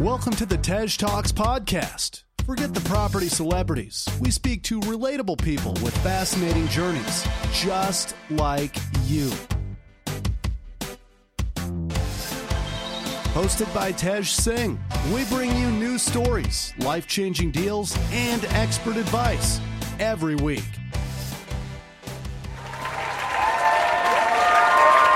Welcome to the Tej Talks podcast. Forget the property celebrities. We speak to relatable people with fascinating journeys, just like you. Hosted by Tej Singh, we bring you new stories, life changing deals, and expert advice every week.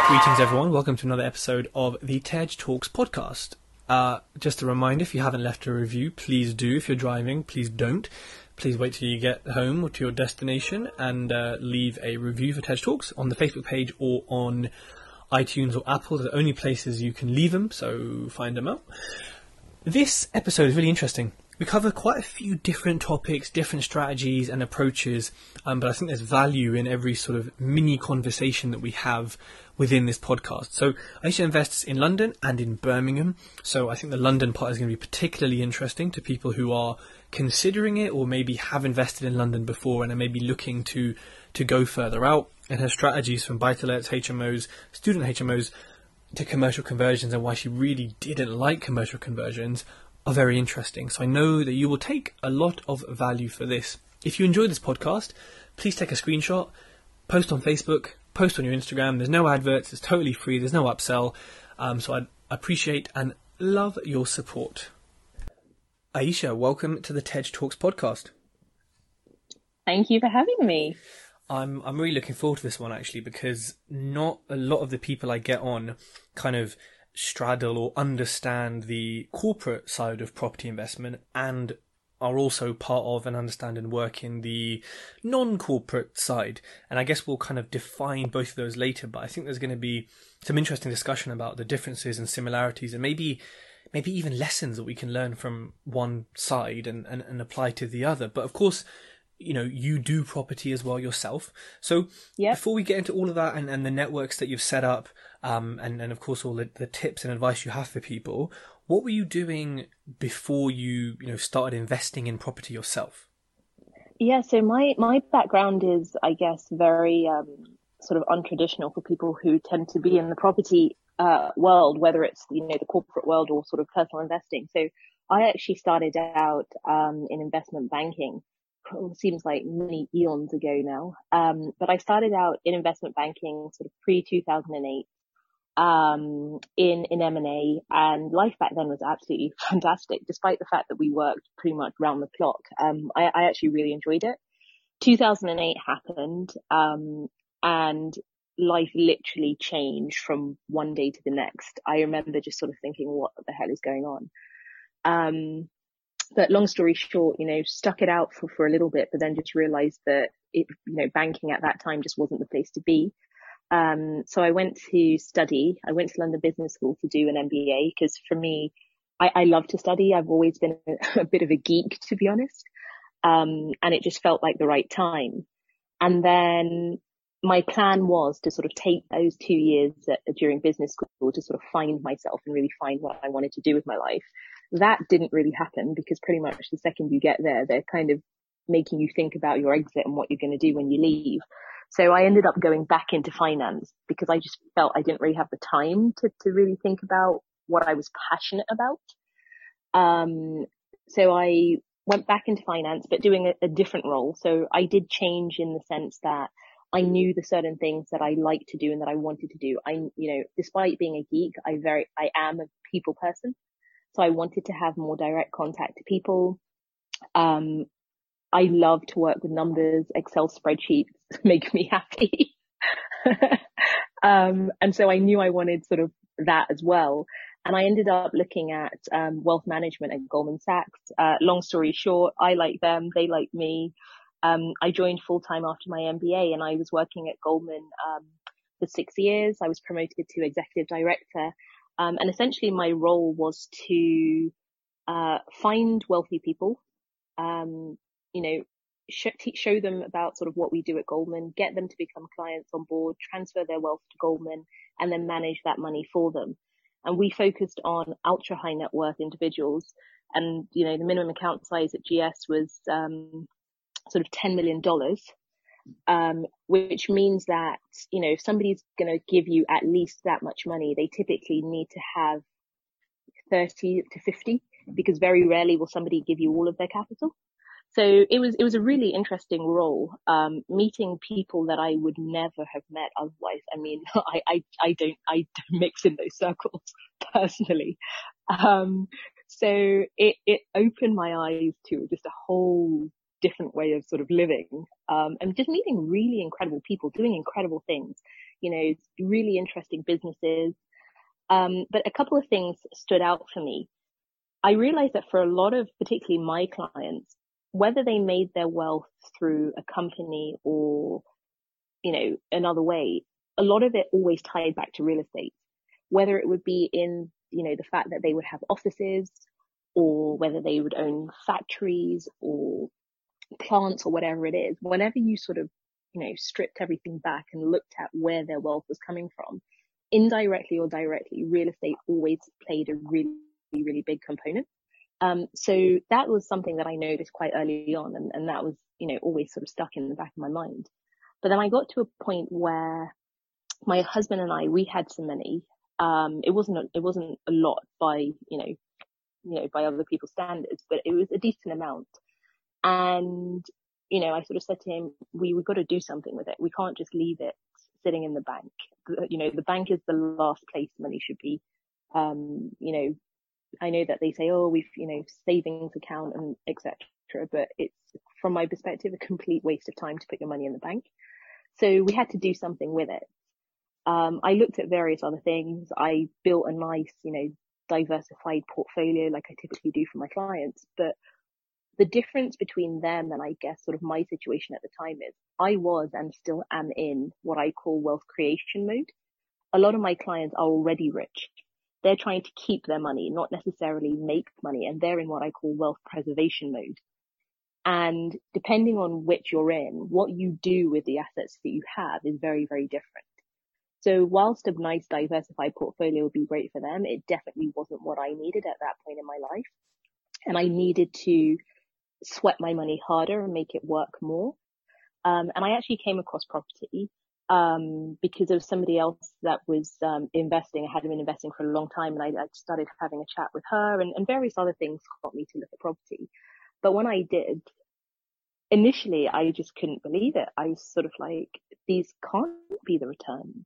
Greetings, everyone. Welcome to another episode of the Tej Talks podcast. Uh, just a reminder, if you haven't left a review, please do. If you're driving, please don't. Please wait till you get home or to your destination and uh, leave a review for Tej Talks on the Facebook page or on iTunes or Apple. They're the only places you can leave them, so find them out. This episode is really interesting. We cover quite a few different topics, different strategies and approaches, um, but I think there's value in every sort of mini conversation that we have within this podcast. So Aisha invests in London and in Birmingham. So I think the London part is going to be particularly interesting to people who are considering it or maybe have invested in London before and are maybe looking to to go further out. And her strategies from buy to lets, HMOs, student HMOs to commercial conversions and why she really didn't like commercial conversions are very interesting. So I know that you will take a lot of value for this. If you enjoy this podcast, please take a screenshot, post on Facebook, post on your Instagram. There's no adverts, it's totally free, there's no upsell. Um, so I appreciate and love your support. Aisha, welcome to the Tej Talks podcast. Thank you for having me. I'm I'm really looking forward to this one actually because not a lot of the people I get on kind of straddle or understand the corporate side of property investment and are also part of and understand and work in the non-corporate side. And I guess we'll kind of define both of those later, but I think there's going to be some interesting discussion about the differences and similarities and maybe maybe even lessons that we can learn from one side and, and, and apply to the other. But of course, you know, you do property as well yourself. So yep. before we get into all of that and, and the networks that you've set up, um, and, and of course all the, the tips and advice you have for people, what were you doing before you, you know, started investing in property yourself? Yeah, so my, my background is, I guess, very um, sort of untraditional for people who tend to be in the property uh, world, whether it's, you know, the corporate world or sort of personal investing. So I actually started out um, in investment banking seems like many eons ago now. Um, but I started out in investment banking sort of pre 2008 um, in in M and A, and life back then was absolutely fantastic, despite the fact that we worked pretty much round the clock. Um, I, I, actually really enjoyed it. 2008 happened, um, and life literally changed from one day to the next. I remember just sort of thinking, what the hell is going on? Um, but long story short, you know, stuck it out for, for a little bit, but then just realized that it, you know, banking at that time just wasn't the place to be. Um, so I went to study. I went to London Business School to do an MBA because for me, I, I, love to study. I've always been a, a bit of a geek, to be honest. Um, and it just felt like the right time. And then my plan was to sort of take those two years at, during business school to sort of find myself and really find what I wanted to do with my life. That didn't really happen because pretty much the second you get there, they're kind of making you think about your exit and what you're going to do when you leave. So I ended up going back into finance because I just felt I didn't really have the time to, to really think about what I was passionate about. Um, so I went back into finance, but doing a, a different role. So I did change in the sense that I knew the certain things that I liked to do and that I wanted to do. I, you know, despite being a geek, I very, I am a people person. So I wanted to have more direct contact to people. Um, I love to work with numbers. Excel spreadsheets make me happy. um, and so I knew I wanted sort of that as well. And I ended up looking at um, wealth management at Goldman Sachs. Uh, long story short, I like them, they like me. Um, I joined full time after my MBA, and I was working at Goldman um, for six years. I was promoted to executive director, um, and essentially my role was to uh, find wealthy people, um, you know, sh- show them about sort of what we do at Goldman, get them to become clients on board, transfer their wealth to Goldman, and then manage that money for them. And we focused on ultra high net worth individuals. And, you know, the minimum account size at GS was, um, sort of $10 million. Um, which means that, you know, if somebody's going to give you at least that much money, they typically need to have 30 to 50 because very rarely will somebody give you all of their capital. So it was it was a really interesting role, um, meeting people that I would never have met otherwise. I mean, I I, I don't I don't mix in those circles personally, um, so it it opened my eyes to just a whole different way of sort of living, um, and just meeting really incredible people doing incredible things. You know, really interesting businesses. Um, but a couple of things stood out for me. I realized that for a lot of, particularly my clients, whether they made their wealth through a company or, you know, another way, a lot of it always tied back to real estate, whether it would be in, you know, the fact that they would have offices or whether they would own factories or plants or whatever it is. Whenever you sort of, you know, stripped everything back and looked at where their wealth was coming from, indirectly or directly, real estate always played a really, really big component. Um, so that was something that I noticed quite early on, and, and that was, you know, always sort of stuck in the back of my mind. But then I got to a point where my husband and I, we had some money. Um, it wasn't, a, it wasn't a lot by, you know, you know, by other people's standards, but it was a decent amount. And, you know, I sort of said to him, we, we've got to do something with it. We can't just leave it sitting in the bank. You know, the bank is the last place money should be. Um, you know, I know that they say, oh, we've, you know, savings account and etc. But it's from my perspective, a complete waste of time to put your money in the bank. So we had to do something with it. Um, I looked at various other things. I built a nice, you know, diversified portfolio like I typically do for my clients. But the difference between them and I guess sort of my situation at the time is I was and still am in what I call wealth creation mode. A lot of my clients are already rich they're trying to keep their money, not necessarily make money. And they're in what I call wealth preservation mode. And depending on which you're in, what you do with the assets that you have is very, very different. So whilst a nice diversified portfolio would be great for them, it definitely wasn't what I needed at that point in my life. And I needed to sweat my money harder and make it work more. Um, and I actually came across property um, because of somebody else that was um, investing. I had been investing for a long time, and I, I started having a chat with her, and, and various other things got me to look at property. But when I did, initially, I just couldn't believe it. I was sort of like, these can't be the returns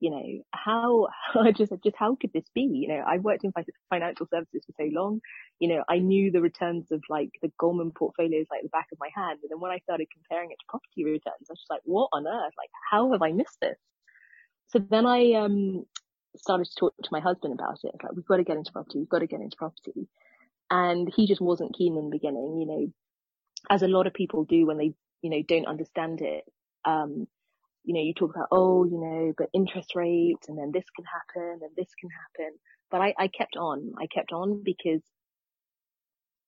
you know, how, I just, just how could this be? You know, I worked in financial services for so long. You know, I knew the returns of like the Goldman portfolios like the back of my hand. And then when I started comparing it to property returns, I was just like, what on earth? Like, how have I missed this? So then I, um, started to talk to my husband about it. Like, we've got to get into property. We've got to get into property. And he just wasn't keen in the beginning, you know, as a lot of people do when they, you know, don't understand it. Um, you know, you talk about, oh, you know, but interest rates and then this can happen and this can happen. But I, I kept on. I kept on because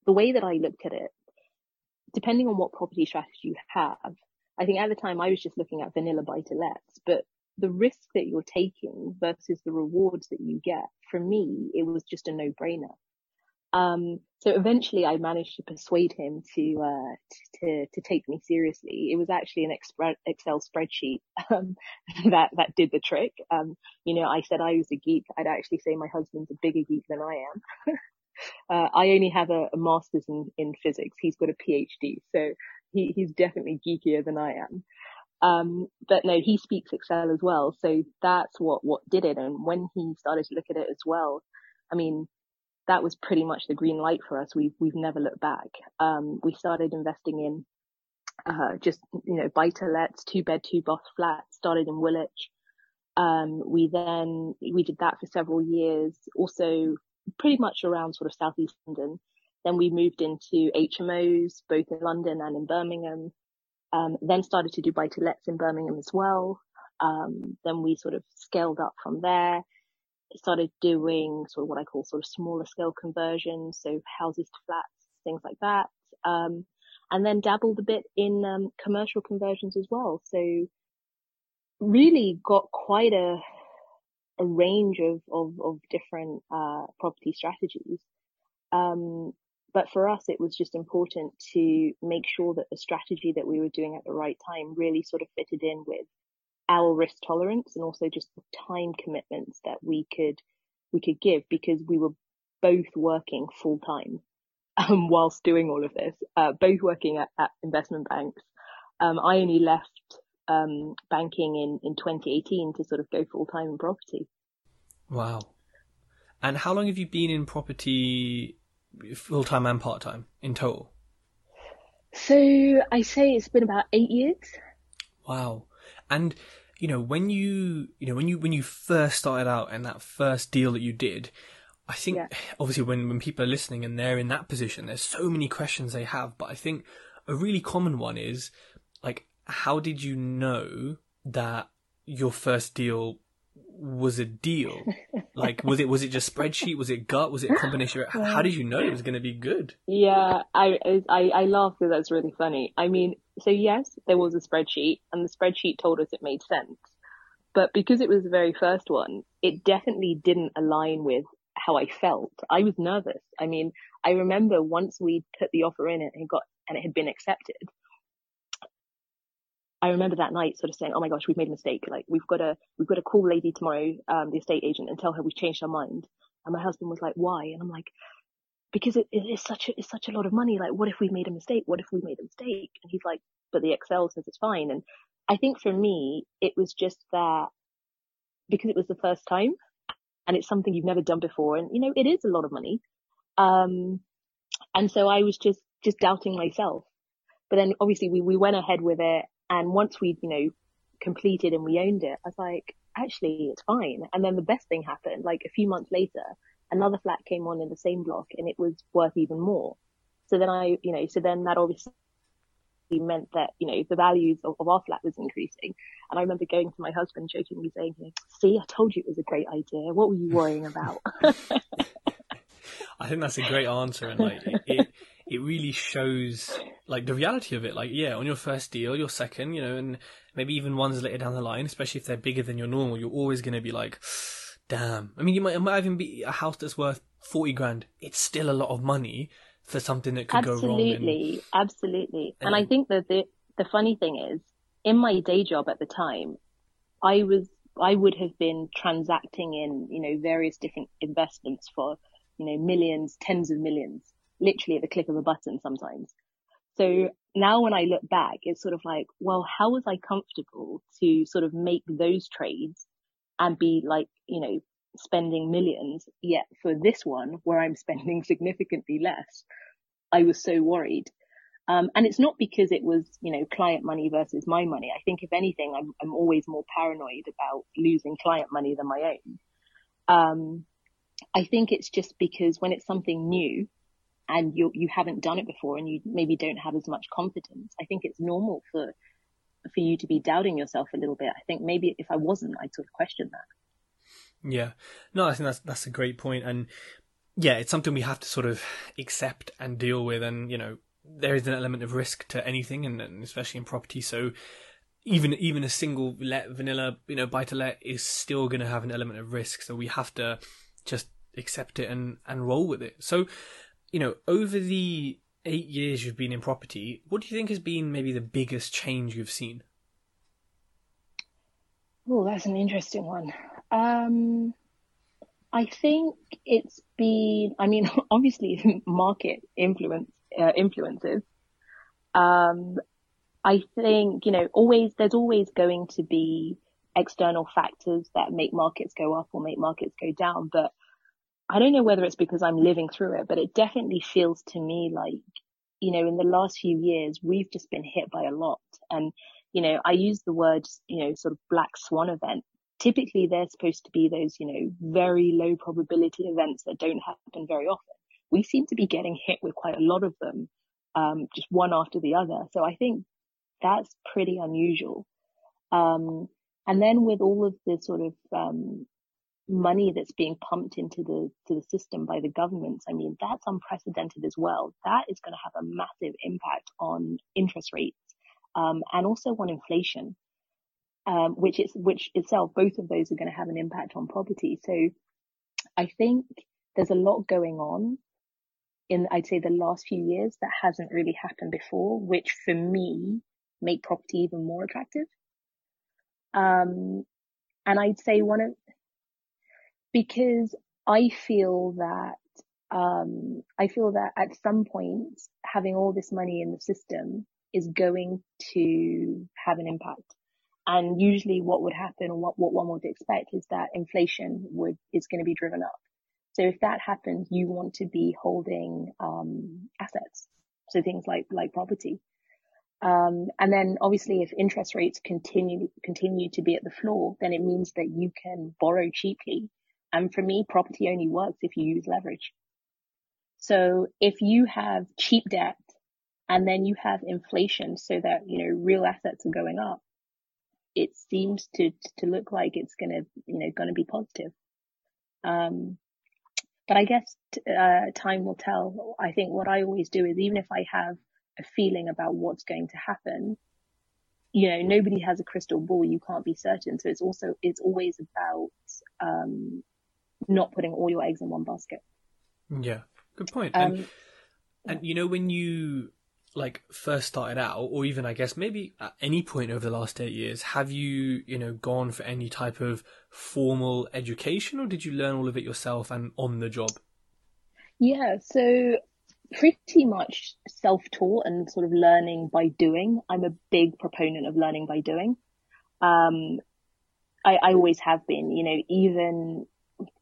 the way that I looked at it, depending on what property strategy you have, I think at the time I was just looking at vanilla buy to lets, but the risk that you're taking versus the rewards that you get, for me, it was just a no brainer. Um, so eventually I managed to persuade him to, uh, to, to take me seriously. It was actually an Excel spreadsheet, um, that, that did the trick. Um, you know, I said I was a geek. I'd actually say my husband's a bigger geek than I am. uh, I only have a, a master's in, in physics. He's got a PhD. So he, he's definitely geekier than I am. Um, but no, he speaks Excel as well. So that's what, what did it. And when he started to look at it as well, I mean, that was pretty much the green light for us. We've we've never looked back. Um, we started investing in uh, just you know buy to lets, two bed, two bath flats. Started in Woolwich. Um, we then we did that for several years. Also, pretty much around sort of southeast London. Then we moved into HMOs, both in London and in Birmingham. Um, then started to do buy to lets in Birmingham as well. Um, then we sort of scaled up from there started doing sort of what I call sort of smaller scale conversions, so houses to flats, things like that. Um, and then dabbled a bit in um, commercial conversions as well. So really got quite a a range of of, of different uh, property strategies. Um, but for us, it was just important to make sure that the strategy that we were doing at the right time really sort of fitted in with our risk tolerance and also just the time commitments that we could we could give because we were both working full time um, whilst doing all of this, uh, both working at, at investment banks. Um, I only left um, banking in, in 2018 to sort of go full time in property. Wow. And how long have you been in property full time and part time in total? So I say it's been about eight years. Wow. And you know, when you you know, when you when you first started out and that first deal that you did, I think yeah. obviously when, when people are listening and they're in that position, there's so many questions they have, but I think a really common one is like, how did you know that your first deal was a deal? like, was it was it just spreadsheet? Was it gut? Was it a combination? How, how did you know it was going to be good? Yeah, I I I laugh because that's really funny. I mean, so yes, there was a spreadsheet, and the spreadsheet told us it made sense. But because it was the very first one, it definitely didn't align with how I felt. I was nervous. I mean, I remember once we put the offer in and it got and it had been accepted. I remember that night sort of saying, "Oh my gosh, we've made a mistake. Like we've got to we've got to call lady tomorrow, um, the estate agent, and tell her we've changed our mind." And my husband was like, "Why?" And I'm like, "Because it, it is such a it's such a lot of money. Like, what if we made a mistake? What if we made a mistake?" And he's like, "But the Excel says it's fine." And I think for me, it was just that because it was the first time, and it's something you've never done before. And, you know, it is a lot of money. Um, and so I was just, just doubting myself. But then obviously we, we went ahead with it. And once we, you know, completed and we owned it, I was like, actually, it's fine. And then the best thing happened, like a few months later, another flat came on in the same block and it was worth even more. So then I, you know, so then that obviously meant that, you know, the values of, of, our flat was increasing. And I remember going to my husband jokingly saying, see, I told you it was a great idea. What were you worrying about? I think that's a great answer. And like, it, it, it really shows like the reality of it. Like, yeah, on your first deal, your second, you know, and maybe even ones later down the line, especially if they're bigger than your normal, you're always going to be like, damn. I mean, you might, it might even be a house that's worth 40 grand. It's still a lot of money for something that could absolutely, go wrong. Absolutely, absolutely. And, and I think that the the funny thing is, in my day job at the time, I was I would have been transacting in you know various different investments for you know millions, tens of millions, literally at the click of a button sometimes. So now when I look back, it's sort of like, well, how was I comfortable to sort of make those trades and be like, you know, spending millions, yet for this one where I'm spending significantly less, I was so worried. Um, and it's not because it was, you know, client money versus my money. I think if anything, I'm, I'm always more paranoid about losing client money than my own. Um, I think it's just because when it's something new and you, you haven't done it before and you maybe don't have as much confidence, I think it's normal for, for you to be doubting yourself a little bit. I think maybe if I wasn't, I'd sort of question that. Yeah, no, I think that's that's a great point, and yeah, it's something we have to sort of accept and deal with, and you know, there is an element of risk to anything, and, and especially in property. So even even a single let vanilla, you know, buy to let is still going to have an element of risk. So we have to just accept it and and roll with it. So you know, over the eight years you've been in property, what do you think has been maybe the biggest change you've seen? Oh, that's an interesting one. Um, I think it's been, I mean, obviously market influence, uh, influences. Um, I think, you know, always, there's always going to be external factors that make markets go up or make markets go down. But I don't know whether it's because I'm living through it, but it definitely feels to me like, you know, in the last few years, we've just been hit by a lot. And, you know, I use the word, you know, sort of black swan event typically they're supposed to be those, you know, very low probability events that don't happen very often. We seem to be getting hit with quite a lot of them, um, just one after the other. So I think that's pretty unusual. Um, and then with all of the sort of, um, money that's being pumped into the to the system by the governments, I mean, that's unprecedented as well. That is going to have a massive impact on interest rates, um, and also on inflation um, which is which itself, both of those are going to have an impact on property. So I think there's a lot going on in I'd say the last few years that hasn't really happened before, which for me make property even more attractive. Um, and I'd say one of because I feel that um, I feel that at some point having all this money in the system is going to have an impact. And usually what would happen or what, what one would expect is that inflation would, is going to be driven up. So if that happens, you want to be holding, um, assets. So things like, like property. Um, and then obviously if interest rates continue, continue to be at the floor, then it means that you can borrow cheaply. And for me, property only works if you use leverage. So if you have cheap debt and then you have inflation so that, you know, real assets are going up, it seems to, to look like it's going to, you know, going to be positive. Um, but I guess, uh, time will tell. I think what I always do is even if I have a feeling about what's going to happen, you know, nobody has a crystal ball. You can't be certain. So it's also, it's always about, um, not putting all your eggs in one basket. Yeah. Good point. Um, and, and you know when you like first started out, or even I guess maybe at any point over the last eight years, have you you know gone for any type of formal education, or did you learn all of it yourself and on the job? Yeah, so pretty much self-taught and sort of learning by doing. I'm a big proponent of learning by doing. Um, I, I always have been, you know, even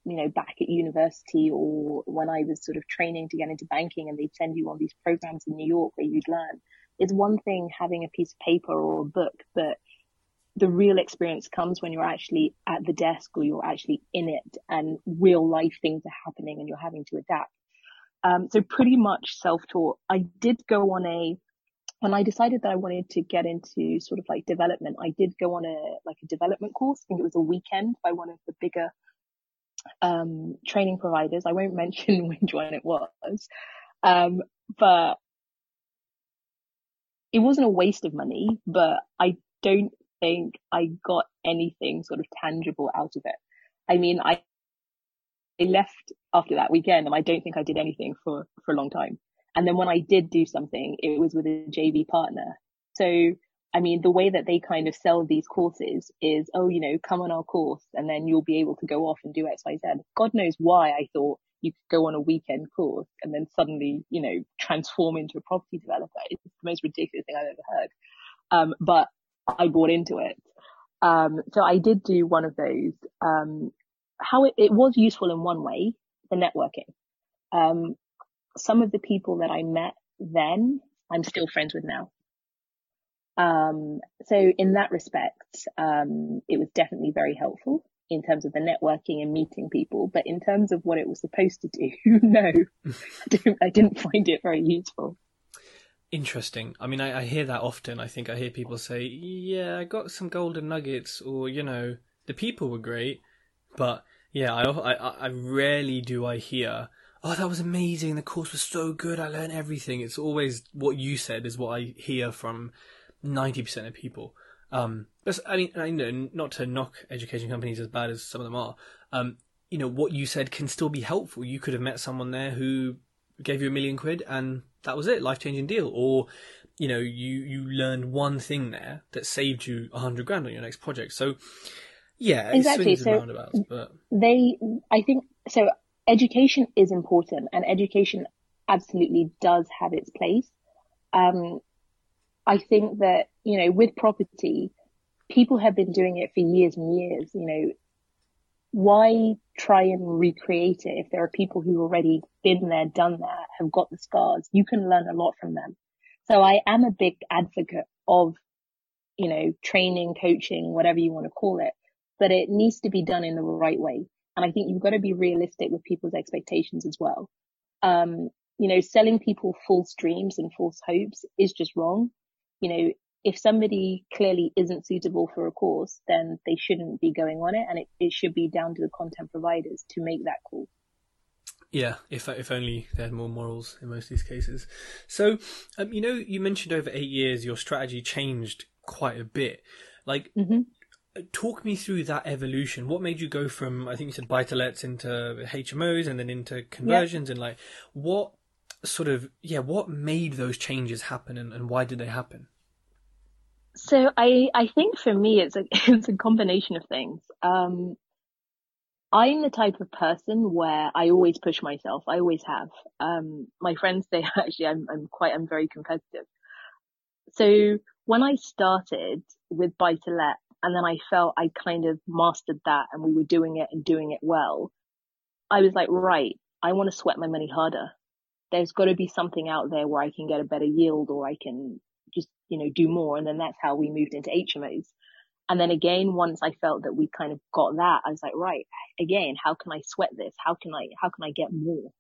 you know, back at university or when I was sort of training to get into banking and they'd send you on these programs in New York where you'd learn. It's one thing having a piece of paper or a book, but the real experience comes when you're actually at the desk or you're actually in it and real life things are happening and you're having to adapt. Um, so pretty much self-taught. I did go on a, when I decided that I wanted to get into sort of like development, I did go on a, like a development course. I think it was a weekend by one of the bigger um, training providers. I won't mention which one it was. Um, but it wasn't a waste of money, but I don't think I got anything sort of tangible out of it. I mean, I, I left after that weekend and I don't think I did anything for, for a long time. And then when I did do something, it was with a JV partner. So I mean, the way that they kind of sell these courses is, oh, you know, come on our course and then you'll be able to go off and do X, Y, Z. God knows why I thought you could go on a weekend course and then suddenly, you know, transform into a property developer. It's the most ridiculous thing I've ever heard. Um, but I bought into it. Um, so I did do one of those. Um, how it, it was useful in one way, the networking. Um, some of the people that I met then, I'm still friends with now. Um, so in that respect, um, it was definitely very helpful in terms of the networking and meeting people. But in terms of what it was supposed to do, no, I, I didn't find it very useful. Interesting. I mean, I, I, hear that often. I think I hear people say, "Yeah, I got some golden nuggets," or you know, the people were great, but yeah, I I, I rarely do I hear, "Oh, that was amazing. The course was so good. I learned everything." It's always what you said is what I hear from ninety percent of people. Um, I mean, I know not to knock education companies as bad as some of them are. Um, you know, what you said can still be helpful. You could have met someone there who gave you a million quid and that was it, life changing deal. Or, you know, you, you learned one thing there that saved you a hundred grand on your next project. So, yeah, exactly. So but... they, I think, so education is important and education absolutely does have its place. Um, I think that, you know, with property, people have been doing it for years and years, you know, why try and recreate it if there are people who have already been there, done that, have got the scars? You can learn a lot from them. So I am a big advocate of, you know, training, coaching, whatever you want to call it, but it needs to be done in the right way. And I think you've got to be realistic with people's expectations as well. Um, you know, selling people false dreams and false hopes is just wrong you know, if somebody clearly isn't suitable for a course, then they shouldn't be going on it, and it, it should be down to the content providers to make that call. Yeah, if if only they had more morals in most of these cases. So, um, you know, you mentioned over eight years your strategy changed quite a bit. Like, mm-hmm. talk me through that evolution. What made you go from I think you said buy to lets into HMOs and then into conversions, and like what sort of yeah, what made those changes happen and, and why did they happen? So I I think for me it's a it's a combination of things. Um, I'm the type of person where I always push myself. I always have. Um, my friends say actually I'm, I'm quite, I'm very competitive. So when I started with buy to let and then I felt I kind of mastered that and we were doing it and doing it well, I was like, right, I want to sweat my money harder. There's got to be something out there where I can get a better yield or I can just, you know, do more. And then that's how we moved into HMOs. And then again, once I felt that we kind of got that, I was like, right, again, how can I sweat this? How can I, how can I get more?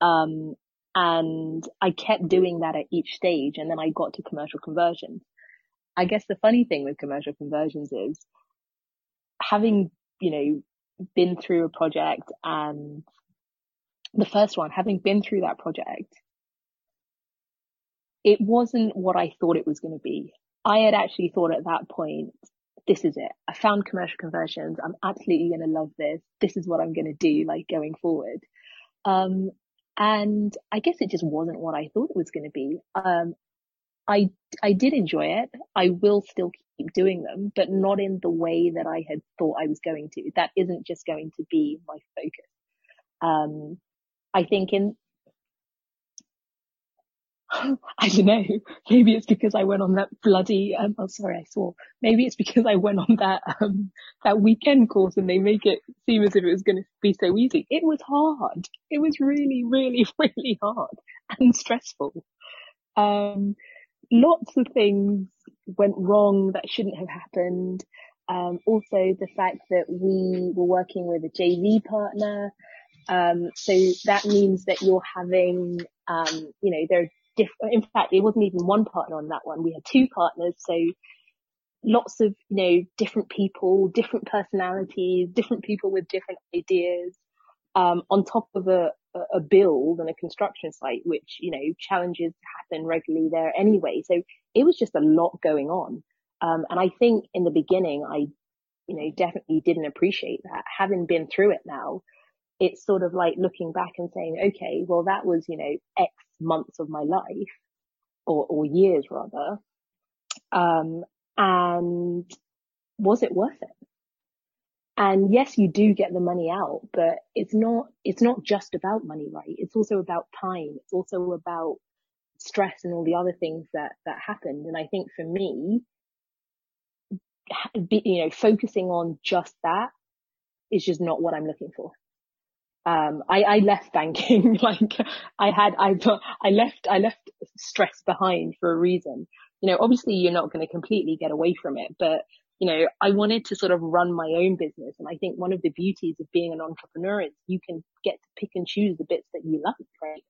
Um, and I kept doing that at each stage. And then I got to commercial conversions. I guess the funny thing with commercial conversions is having, you know, been through a project and the first one, having been through that project, it wasn't what I thought it was going to be. I had actually thought at that point, this is it. I found commercial conversions. I'm absolutely going to love this. This is what I'm going to do, like going forward. Um, and I guess it just wasn't what I thought it was going to be. Um, I, I did enjoy it. I will still keep doing them, but not in the way that I had thought I was going to. That isn't just going to be my focus. Um, I think in, I don't know. Maybe it's because I went on that bloody. Um, oh, sorry, I swore. Maybe it's because I went on that um, that weekend course, and they make it seem as if it was going to be so easy. It was hard. It was really, really, really hard and stressful. Um, lots of things went wrong that shouldn't have happened. Um, also, the fact that we were working with a JV partner. Um, so that means that you're having, um, you know, there are different, in fact, it wasn't even one partner on that one. We had two partners. So lots of, you know, different people, different personalities, different people with different ideas, um, on top of a, a build and a construction site, which, you know, challenges happen regularly there anyway. So it was just a lot going on. Um, and I think in the beginning, I, you know, definitely didn't appreciate that. Having been through it now, it's sort of like looking back and saying, okay, well, that was, you know, X months of my life or, or years rather. Um, and was it worth it? And yes, you do get the money out, but it's not, it's not just about money, right? It's also about time. It's also about stress and all the other things that, that happened. And I think for me, you know, focusing on just that is just not what I'm looking for um, I, I left banking, like I had, I, I left, I left stress behind for a reason. You know, obviously you're not going to completely get away from it, but you know, I wanted to sort of run my own business. And I think one of the beauties of being an entrepreneur is you can get to pick and choose the bits that you love, right?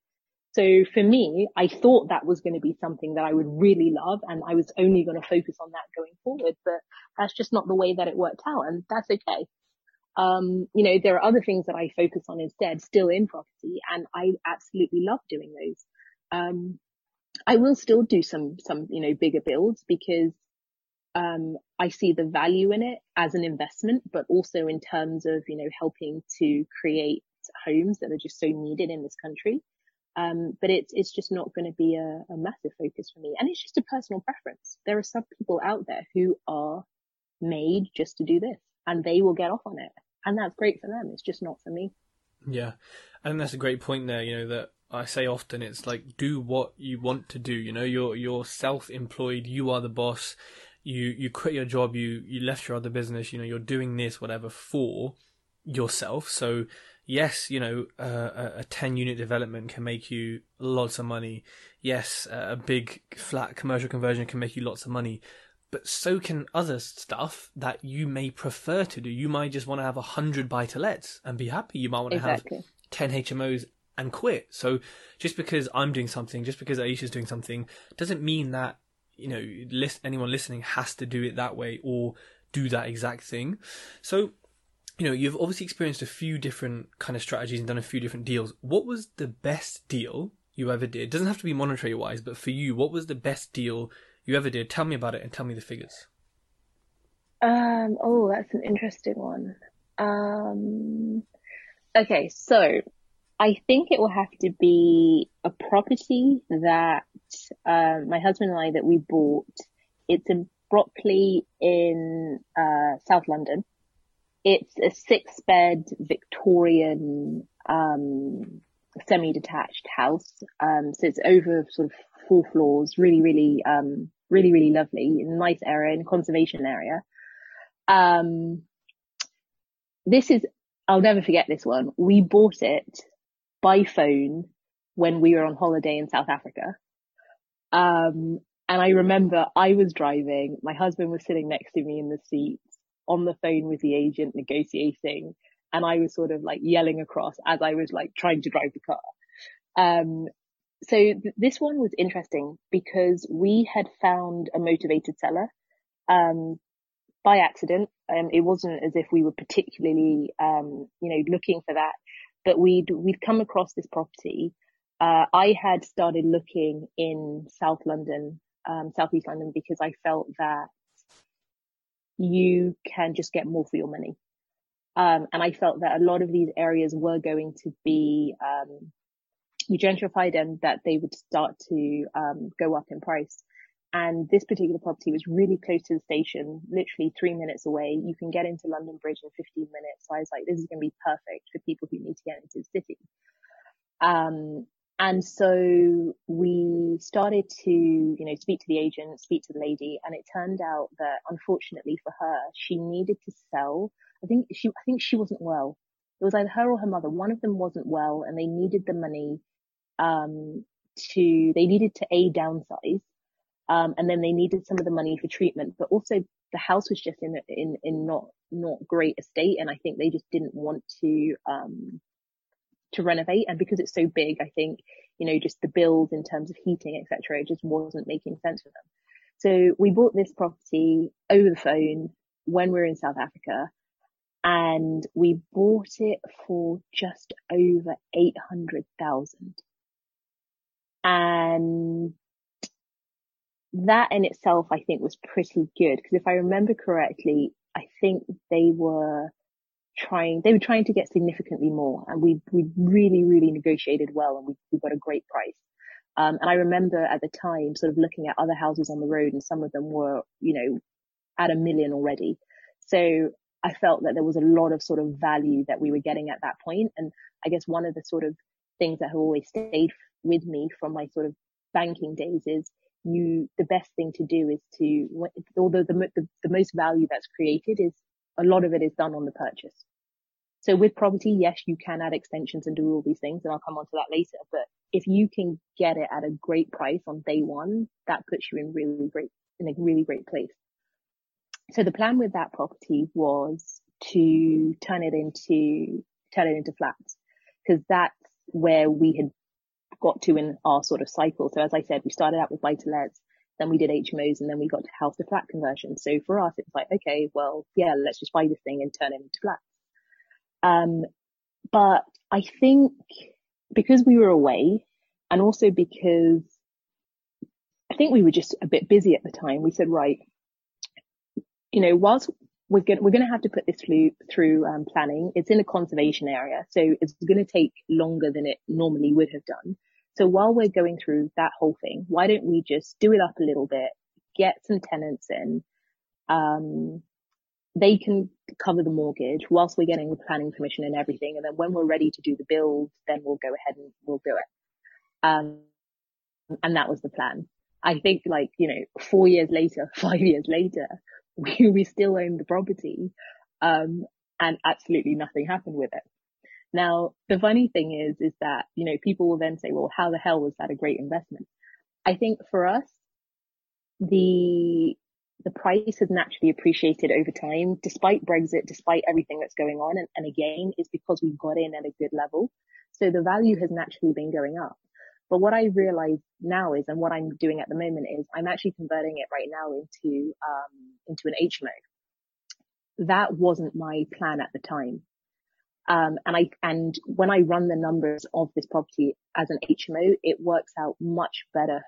So for me, I thought that was going to be something that I would really love and I was only going to focus on that going forward, but that's just not the way that it worked out and that's okay. Um, you know, there are other things that I focus on instead, still in property, and I absolutely love doing those. Um, I will still do some, some, you know, bigger builds because, um, I see the value in it as an investment, but also in terms of, you know, helping to create homes that are just so needed in this country. Um, but it's, it's just not going to be a, a massive focus for me. And it's just a personal preference. There are some people out there who are made just to do this and they will get off on it. And that's great for them. It's just not for me. Yeah. And that's a great point there, you know, that I say often it's like do what you want to do, you know, you're you're self employed, you are the boss, you you quit your job, you you left your other business, you know, you're doing this, whatever, for yourself. So yes, you know, uh, a 10 unit development can make you lots of money. Yes, a big flat commercial conversion can make you lots of money but so can other stuff that you may prefer to do. You might just want to have a hundred buy to lets and be happy. You might want to exactly. have ten HMOs and quit. So just because I'm doing something, just because Aisha's doing something, doesn't mean that you know list, anyone listening has to do it that way or do that exact thing. So you know you've obviously experienced a few different kind of strategies and done a few different deals. What was the best deal you ever did? It doesn't have to be monetary wise, but for you, what was the best deal you ever did. Tell me about it and tell me the figures. Um, oh, that's an interesting one. Um, okay, so I think it will have to be a property that uh, my husband and I that we bought. It's in Brockley in uh, South London. it's a six bed Victorian, um, semi-detached house. Um, so it's over sort of floors, really, really, um, really, really lovely, nice area, in conservation area. Um, this is, I'll never forget this one. We bought it by phone when we were on holiday in South Africa. Um, and I remember I was driving, my husband was sitting next to me in the seat on the phone with the agent negotiating. And I was sort of like yelling across as I was like trying to drive the car. Um, so th- this one was interesting because we had found a motivated seller, um, by accident. Um, it wasn't as if we were particularly, um, you know, looking for that, but we'd, we'd come across this property. Uh, I had started looking in South London, um, Southeast London because I felt that you can just get more for your money. Um, and I felt that a lot of these areas were going to be, um, gentrified and that they would start to, um, go up in price. And this particular property was really close to the station, literally three minutes away. You can get into London Bridge in 15 minutes. So I was like, this is going to be perfect for people who need to get into the city. Um, and so we started to, you know, speak to the agent, speak to the lady, and it turned out that unfortunately for her, she needed to sell. I think she, I think she wasn't well. It was either her or her mother. One of them wasn't well and they needed the money, um, to, they needed to A, downsize. Um, and then they needed some of the money for treatment, but also the house was just in, in, in not, not great estate. And I think they just didn't want to, um, to renovate. And because it's so big, I think, you know, just the bills in terms of heating, etc., it just wasn't making sense for them. So we bought this property over the phone when we were in South Africa and we bought it for just over 800,000. And that in itself, I think was pretty good because if I remember correctly, I think they were trying, they were trying to get significantly more and we, we really, really negotiated well and we, we got a great price. Um, and I remember at the time sort of looking at other houses on the road and some of them were, you know, at a million already. So I felt that there was a lot of sort of value that we were getting at that point. And I guess one of the sort of things that have always stayed with me from my sort of banking days is you, the best thing to do is to, although the, the, the most value that's created is a lot of it is done on the purchase. So with property, yes, you can add extensions and do all these things, and I'll come on to that later. But if you can get it at a great price on day one, that puts you in really great, in a really great place. So the plan with that property was to turn it into, turn it into flats because that's where we had got to in our sort of cycle. So as I said, we started out with buy to lets then we did HMOs and then we got to house to flat conversion. So for us, it's like, okay, well, yeah, let's just buy this thing and turn it into flats. Um, but I think because we were away and also because I think we were just a bit busy at the time, we said, right, you know, whilst we're going we're going to have to put this through, um, planning, it's in a conservation area. So it's going to take longer than it normally would have done. So while we're going through that whole thing, why don't we just do it up a little bit, get some tenants in, um, they can cover the mortgage whilst we're getting the planning permission and everything. And then when we're ready to do the build, then we'll go ahead and we'll do it. Um, and that was the plan. I think like, you know, four years later, five years later, we, we still own the property. Um, and absolutely nothing happened with it. Now, the funny thing is, is that, you know, people will then say, well, how the hell was that a great investment? I think for us, the, the price has naturally appreciated over time, despite Brexit, despite everything that's going on. And, and again, it's because we got in at a good level. So the value has naturally been going up. But what I realize now is, and what I'm doing at the moment is I'm actually converting it right now into, um, into an HMO. That wasn't my plan at the time. Um, and I, and when I run the numbers of this property as an HMO, it works out much better,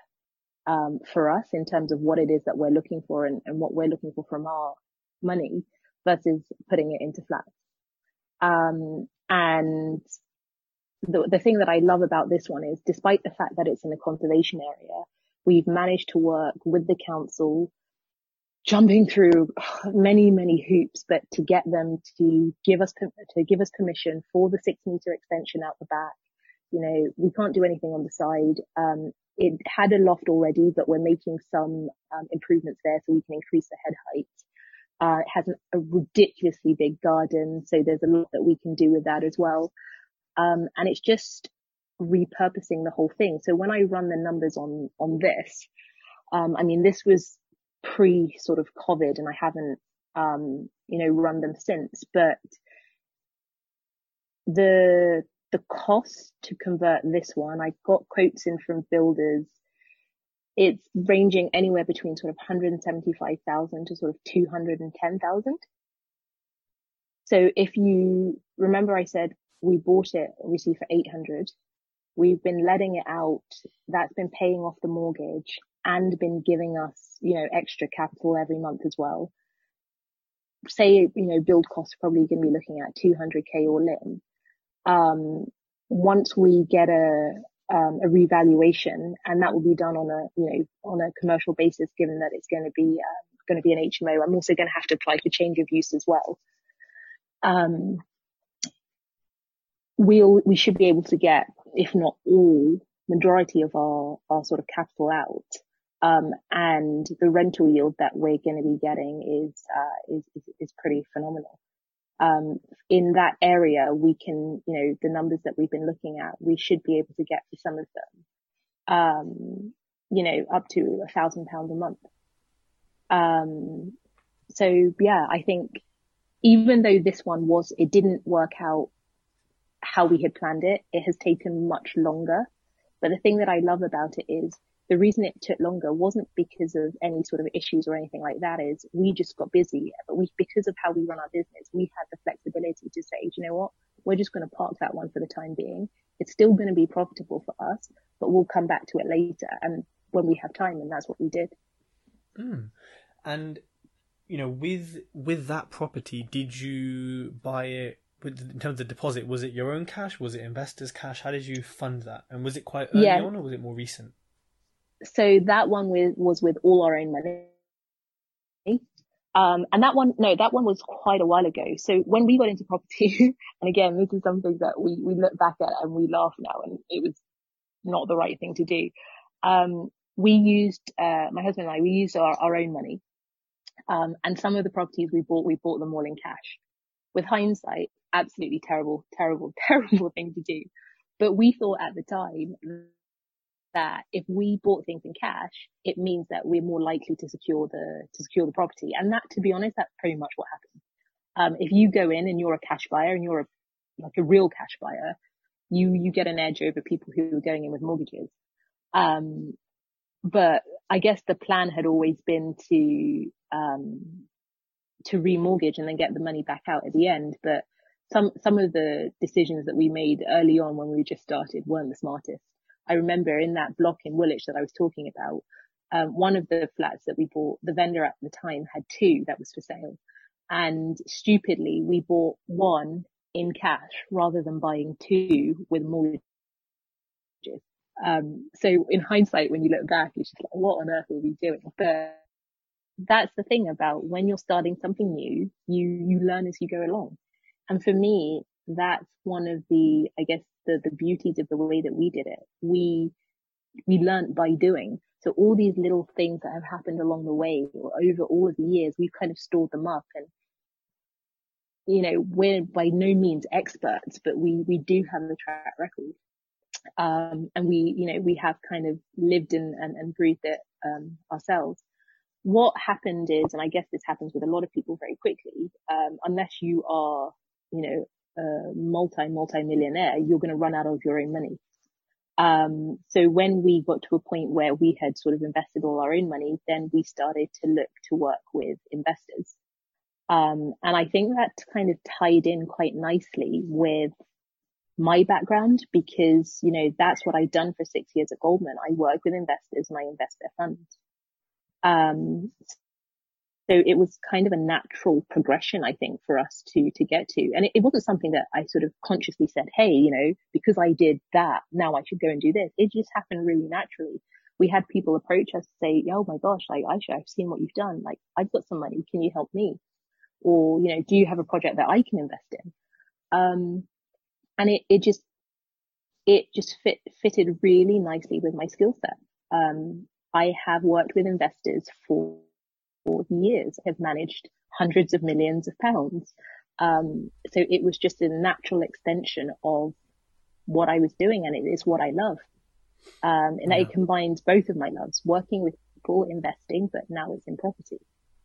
um, for us in terms of what it is that we're looking for and, and what we're looking for from our money versus putting it into flats. Um, and the, the thing that I love about this one is despite the fact that it's in a conservation area, we've managed to work with the council jumping through many, many hoops, but to get them to give us, to give us permission for the six meter extension out the back. You know, we can't do anything on the side. Um, it had a loft already, but we're making some um, improvements there so we can increase the head height. Uh, it has a ridiculously big garden, so there's a lot that we can do with that as well. Um, and it's just repurposing the whole thing. So when I run the numbers on on this, um, I mean, this was pre sort of COVID, and I haven't, um, you know, run them since. But the the cost to convert this one, I got quotes in from builders. It's ranging anywhere between sort of 175,000 to sort of 210,000. So if you remember, I said we bought it obviously for 800. We've been letting it out. That's been paying off the mortgage and been giving us, you know, extra capital every month as well. Say, you know, build costs probably going to be looking at 200k all in. Um, once we get a, um, a revaluation and that will be done on a, you know, on a commercial basis, given that it's going to be, uh, going to be an HMO. I'm also going to have to apply for change of use as well. Um, we'll, we should be able to get, if not all, majority of our, our sort of capital out. Um, and the rental yield that we're going to be getting is, uh, is, is, is, pretty phenomenal. Um, in that area, we can, you know, the numbers that we've been looking at, we should be able to get for some of them, um, you know, up to a thousand pounds a month. Um, so yeah, I think even though this one was, it didn't work out how we had planned it, it has taken much longer. But the thing that I love about it is the reason it took longer wasn't because of any sort of issues or anything like that is we just got busy but we because of how we run our business we had the flexibility to say you know what we're just going to park that one for the time being it's still going to be profitable for us but we'll come back to it later and when we have time and that's what we did mm. and you know with with that property did you buy it in terms of deposit was it your own cash was it investors cash how did you fund that and was it quite early yeah. on or was it more recent so that one was with all our own money. Um, and that one, no, that one was quite a while ago. So when we got into property, and again, this is something that we, we look back at and we laugh now and it was not the right thing to do. Um, we used, uh, my husband and I, we used our, our own money. Um, and some of the properties we bought, we bought them all in cash. With hindsight, absolutely terrible, terrible, terrible thing to do. But we thought at the time that if we bought things in cash, it means that we're more likely to secure the to secure the property. And that, to be honest, that's pretty much what happened. Um, if you go in and you're a cash buyer and you're a, like a real cash buyer, you you get an edge over people who are going in with mortgages. Um, but I guess the plan had always been to um, to remortgage and then get the money back out at the end. But some some of the decisions that we made early on when we just started weren't the smartest. I remember in that block in Woolwich that I was talking about, um, one of the flats that we bought, the vendor at the time had two that was for sale. And stupidly, we bought one in cash rather than buying two with mortgages. Um, so in hindsight, when you look back, it's just like, what on earth were we doing? But that's the thing about when you're starting something new, you, you learn as you go along. And for me, that's one of the, I guess, the, the beauties of the way that we did it. We, we learned by doing. So all these little things that have happened along the way or over all of the years, we've kind of stored them up and, you know, we're by no means experts, but we, we do have the track record. Um, and we, you know, we have kind of lived in and, and breathed it, um, ourselves. What happened is, and I guess this happens with a lot of people very quickly, um, unless you are, you know, a multi, multi millionaire, you're going to run out of your own money. Um, so when we got to a point where we had sort of invested all our own money, then we started to look to work with investors. Um, and I think that kind of tied in quite nicely with my background because, you know, that's what I've done for six years at Goldman. I work with investors and I invest their funds. Um, so it was kind of a natural progression, I think, for us to, to get to. And it, it, wasn't something that I sort of consciously said, Hey, you know, because I did that, now I should go and do this. It just happened really naturally. we had people approach us say, "Oh my gosh, like Aisha, I've seen what you've done. Like I've got some money. Can you help me?" Or you know, do you have a project that I can invest in? Um, and it it just it just fit fitted really nicely with my skill set. Um, I have worked with investors for, for years. I've managed hundreds of millions of pounds. Um, so it was just a natural extension of what I was doing, and it is what I love. Um, and yeah. it combines both of my loves: working with people, investing, but now it's in property.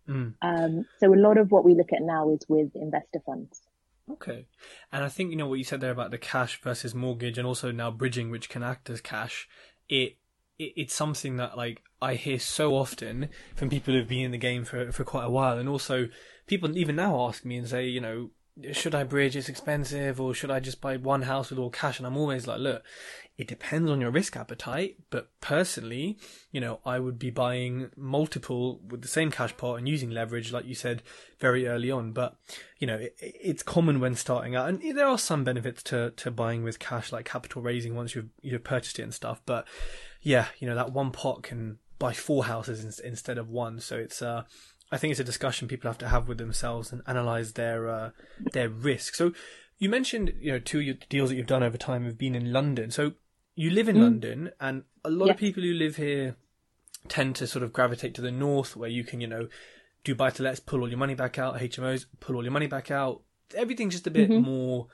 Mm. Um, so a lot of what we look at now is with investor funds. Okay. And I think, you know, what you said there about the cash versus mortgage and also now bridging, which can act as cash, it, it it's something that, like, I hear so often from people who've been in the game for, for quite a while. And also, people even now ask me and say, you know, should I bridge? It's expensive, or should I just buy one house with all cash? And I'm always like, look, it depends on your risk appetite. But personally, you know, I would be buying multiple with the same cash pot and using leverage, like you said very early on. But you know, it, it's common when starting out, and there are some benefits to to buying with cash, like capital raising once you've you've purchased it and stuff. But yeah, you know, that one pot can buy four houses in, instead of one. So it's uh I think it's a discussion people have to have with themselves and analyze their uh, their risk. So you mentioned you know two of your deals that you've done over time have been in London. So you live in mm. London, and a lot yeah. of people who live here tend to sort of gravitate to the north, where you can you know do buy to lets, pull all your money back out, HMOs, pull all your money back out. Everything's just a bit mm-hmm. more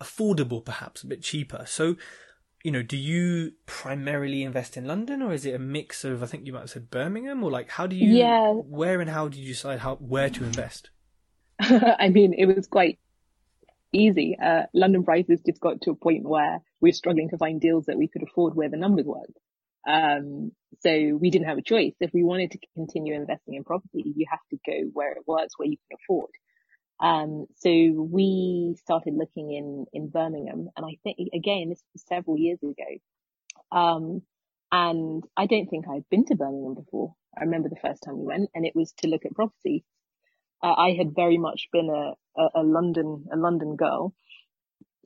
affordable, perhaps a bit cheaper. So you know, do you primarily invest in London or is it a mix of, I think you might have said Birmingham or like, how do you, yeah. where and how do you decide how, where to invest? I mean, it was quite easy. Uh, London prices just got to a point where we were struggling to find deals that we could afford where the numbers worked. Um, so we didn't have a choice. If we wanted to continue investing in property, you have to go where it works, where you can afford. Um, so we started looking in, in Birmingham and I think again, this was several years ago. Um, and I don't think I'd been to Birmingham before. I remember the first time we went and it was to look at property. Uh, I had very much been a, a, a, London, a London girl.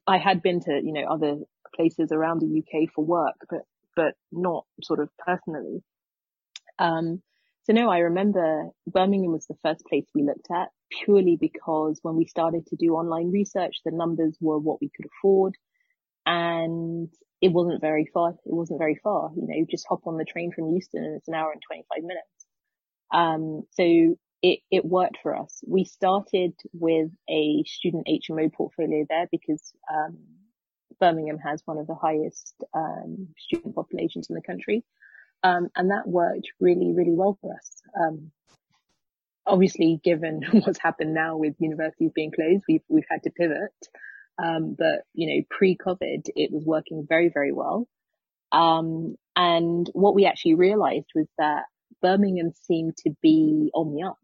I had been to, you know, other places around the UK for work, but, but not sort of personally. Um, so no, I remember Birmingham was the first place we looked at purely because when we started to do online research, the numbers were what we could afford and it wasn't very far. It wasn't very far. You know, just hop on the train from Euston and it's an hour and 25 minutes. Um, so it, it worked for us. We started with a student HMO portfolio there because, um, Birmingham has one of the highest, um, student populations in the country. Um, and that worked really, really well for us. Um, obviously, given what's happened now with universities being closed, we've, we've had to pivot. Um, but, you know, pre-COVID, it was working very, very well. Um, and what we actually realized was that Birmingham seemed to be on the up.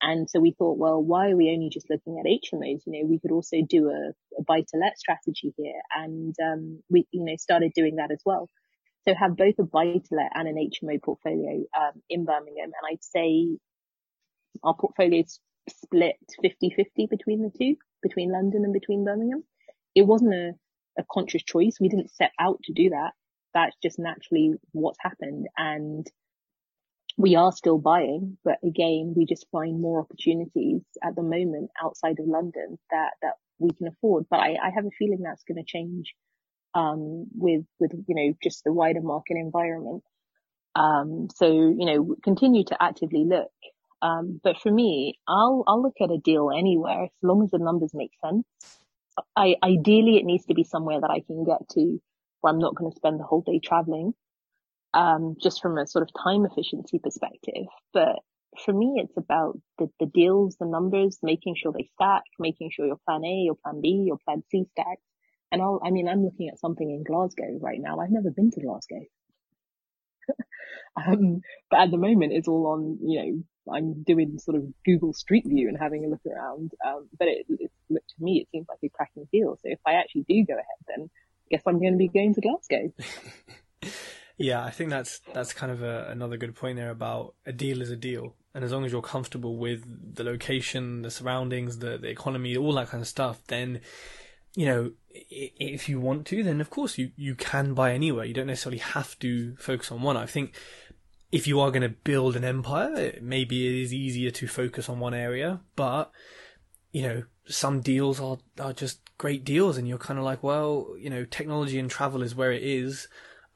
And so we thought, well, why are we only just looking at HMOs? You know, we could also do a, a buy to let strategy here. And, um, we, you know, started doing that as well. So have both a buy-to-let and an HMO portfolio um, in Birmingham. And I'd say our portfolio is split 50-50 between the two, between London and between Birmingham. It wasn't a, a conscious choice. We didn't set out to do that. That's just naturally what's happened. And we are still buying, but again, we just find more opportunities at the moment outside of London that, that we can afford. But I, I have a feeling that's going to change um, with with you know just the wider market environment. Um, so you know continue to actively look. Um, but for me, I'll I'll look at a deal anywhere as long as the numbers make sense. I ideally it needs to be somewhere that I can get to where I'm not going to spend the whole day traveling. Um, just from a sort of time efficiency perspective. But for me, it's about the, the deals, the numbers, making sure they stack, making sure your plan A, your plan B, your plan C stacks, and I'll, I mean, I'm looking at something in Glasgow right now. I've never been to Glasgow. um, but at the moment it's all on, you know, I'm doing sort of Google Street View and having a look around. Um, but it, it, to me, it seems like a cracking deal. So if I actually do go ahead, then I guess I'm going to be going to Glasgow. yeah, I think that's that's kind of a, another good point there about a deal is a deal, and as long as you're comfortable with the location, the surroundings, the the economy, all that kind of stuff, then you know, if you want to, then of course you, you can buy anywhere. You don't necessarily have to focus on one. I think if you are going to build an empire, maybe it is easier to focus on one area, but you know, some deals are, are just great deals and you're kind of like, well, you know, technology and travel is where it is.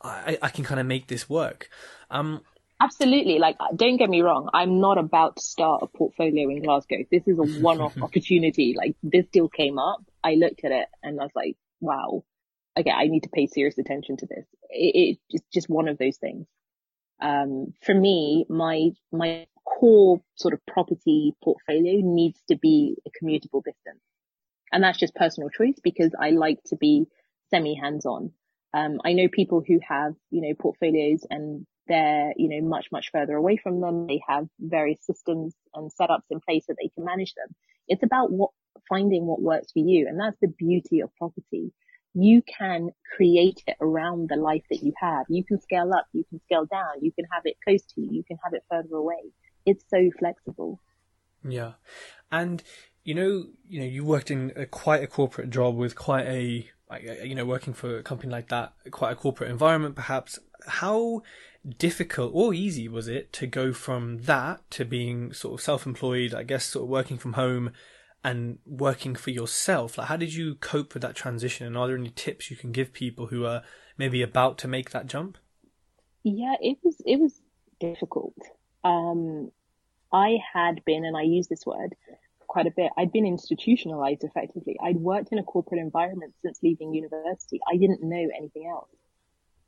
I, I can kind of make this work. Um, Absolutely. Like, don't get me wrong. I'm not about to start a portfolio in Glasgow. This is a one-off opportunity. Like, this deal came up. I looked at it and I was like, wow, okay, I need to pay serious attention to this. It, it's just one of those things. Um, for me, my, my core sort of property portfolio needs to be a commutable distance. And that's just personal choice because I like to be semi hands on. Um, I know people who have, you know, portfolios and they're, you know, much, much further away from them. They have various systems and setups in place that they can manage them. It's about what finding what works for you. And that's the beauty of property. You can create it around the life that you have. You can scale up, you can scale down, you can have it close to you, you can have it further away. It's so flexible. Yeah. And you know, you know, you worked in a, quite a corporate job with quite a, you know, working for a company like that, quite a corporate environment, perhaps. How difficult or easy was it to go from that to being sort of self-employed, I guess, sort of working from home and working for yourself? Like, how did you cope with that transition? And are there any tips you can give people who are maybe about to make that jump? Yeah, it was it was difficult. Um, I had been, and I use this word quite a bit. I'd been institutionalized effectively. I'd worked in a corporate environment since leaving university. I didn't know anything else.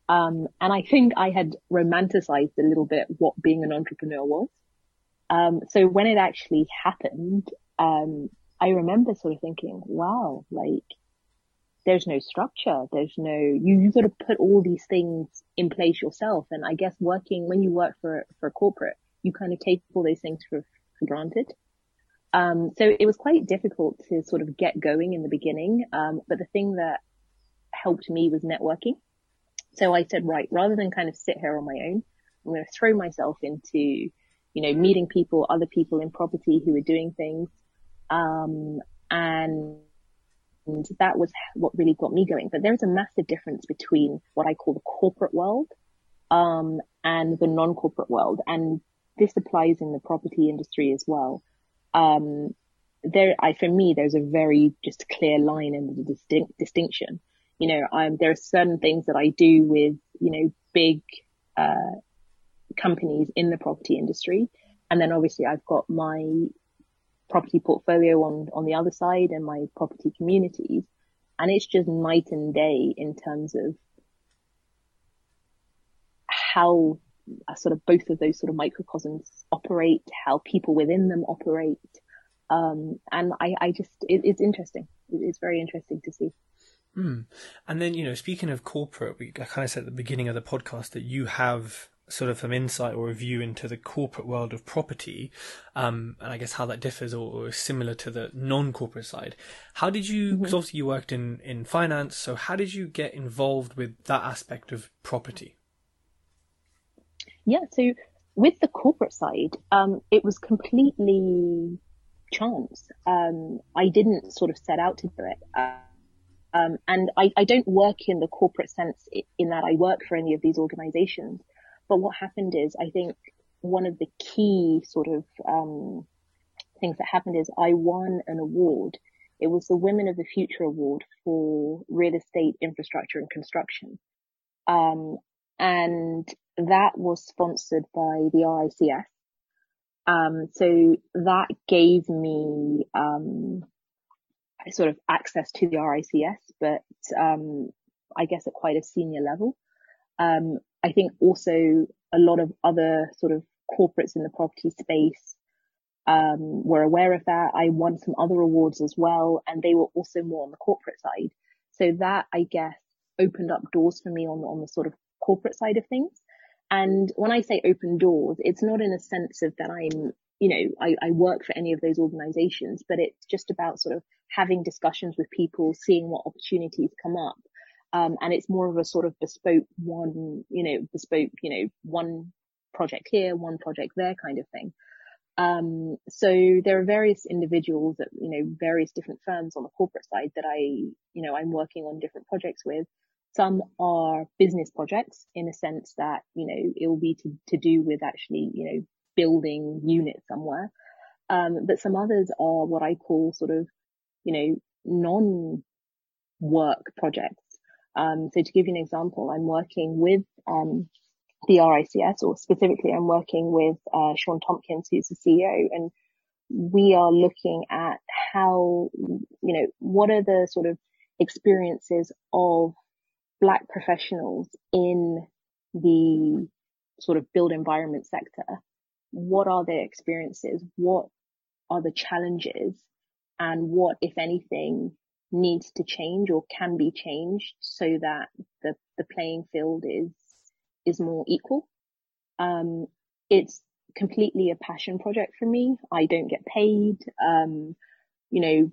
Um, and I think I had romanticized a little bit what being an entrepreneur was. Um, so when it actually happened, um, I remember sort of thinking, wow, like there's no structure. There's no, you, you got to put all these things in place yourself. And I guess working, when you work for, for corporate, you kind of take all those things for, for granted. Um, so it was quite difficult to sort of get going in the beginning. Um, but the thing that helped me was networking. So I said, right, rather than kind of sit here on my own, I'm going to throw myself into, you know, meeting people, other people in property who are doing things. Um, and that was what really got me going. But there's a massive difference between what I call the corporate world, um, and the non-corporate world. And this applies in the property industry as well. Um, there, I, for me, there's a very just clear line and the distinct distinction you know, I'm, there are certain things that I do with, you know, big, uh, companies in the property industry. And then obviously I've got my property portfolio on, on the other side and my property communities. And it's just night and day in terms of how uh, sort of both of those sort of microcosms operate, how people within them operate. Um, and I, I just, it, it's interesting. It's very interesting to see. Mm. And then, you know, speaking of corporate, we, I kind of said at the beginning of the podcast that you have sort of some insight or a view into the corporate world of property, um, and I guess how that differs or, or is similar to the non-corporate side. How did you? Because mm-hmm. obviously you worked in in finance, so how did you get involved with that aspect of property? Yeah, so with the corporate side, um, it was completely chance. Um, I didn't sort of set out to do it. Uh, um, and I, I, don't work in the corporate sense in that I work for any of these organizations. But what happened is, I think one of the key sort of um, things that happened is I won an award. It was the Women of the Future Award for real estate infrastructure and construction. Um, and that was sponsored by the RICS. Um, so that gave me, um, sort of access to the RICS, but um, I guess at quite a senior level. I think also a lot of other sort of corporates in the property space um, were aware of that. I won some other awards as well, and they were also more on the corporate side. So that I guess opened up doors for me on on the sort of corporate side of things. And when I say open doors, it's not in a sense of that I'm you know, I, I work for any of those organizations, but it's just about sort of having discussions with people, seeing what opportunities come up. Um, and it's more of a sort of bespoke one, you know, bespoke, you know, one project here, one project there kind of thing. Um, so there are various individuals at, you know, various different firms on the corporate side that I, you know, I'm working on different projects with. Some are business projects in a sense that, you know, it will be to, to do with actually, you know, building units somewhere. Um, but some others are what I call sort of, you know, non work projects. Um, so to give you an example, I'm working with, um, the RICS or specifically I'm working with, uh, Sean Tompkins, who's the CEO and we are looking at how, you know, what are the sort of experiences of black professionals in the sort of built environment sector? What are their experiences? What are the challenges? And what, if anything, needs to change or can be changed so that the, the playing field is, is more equal? Um, it's completely a passion project for me. I don't get paid. Um, you know,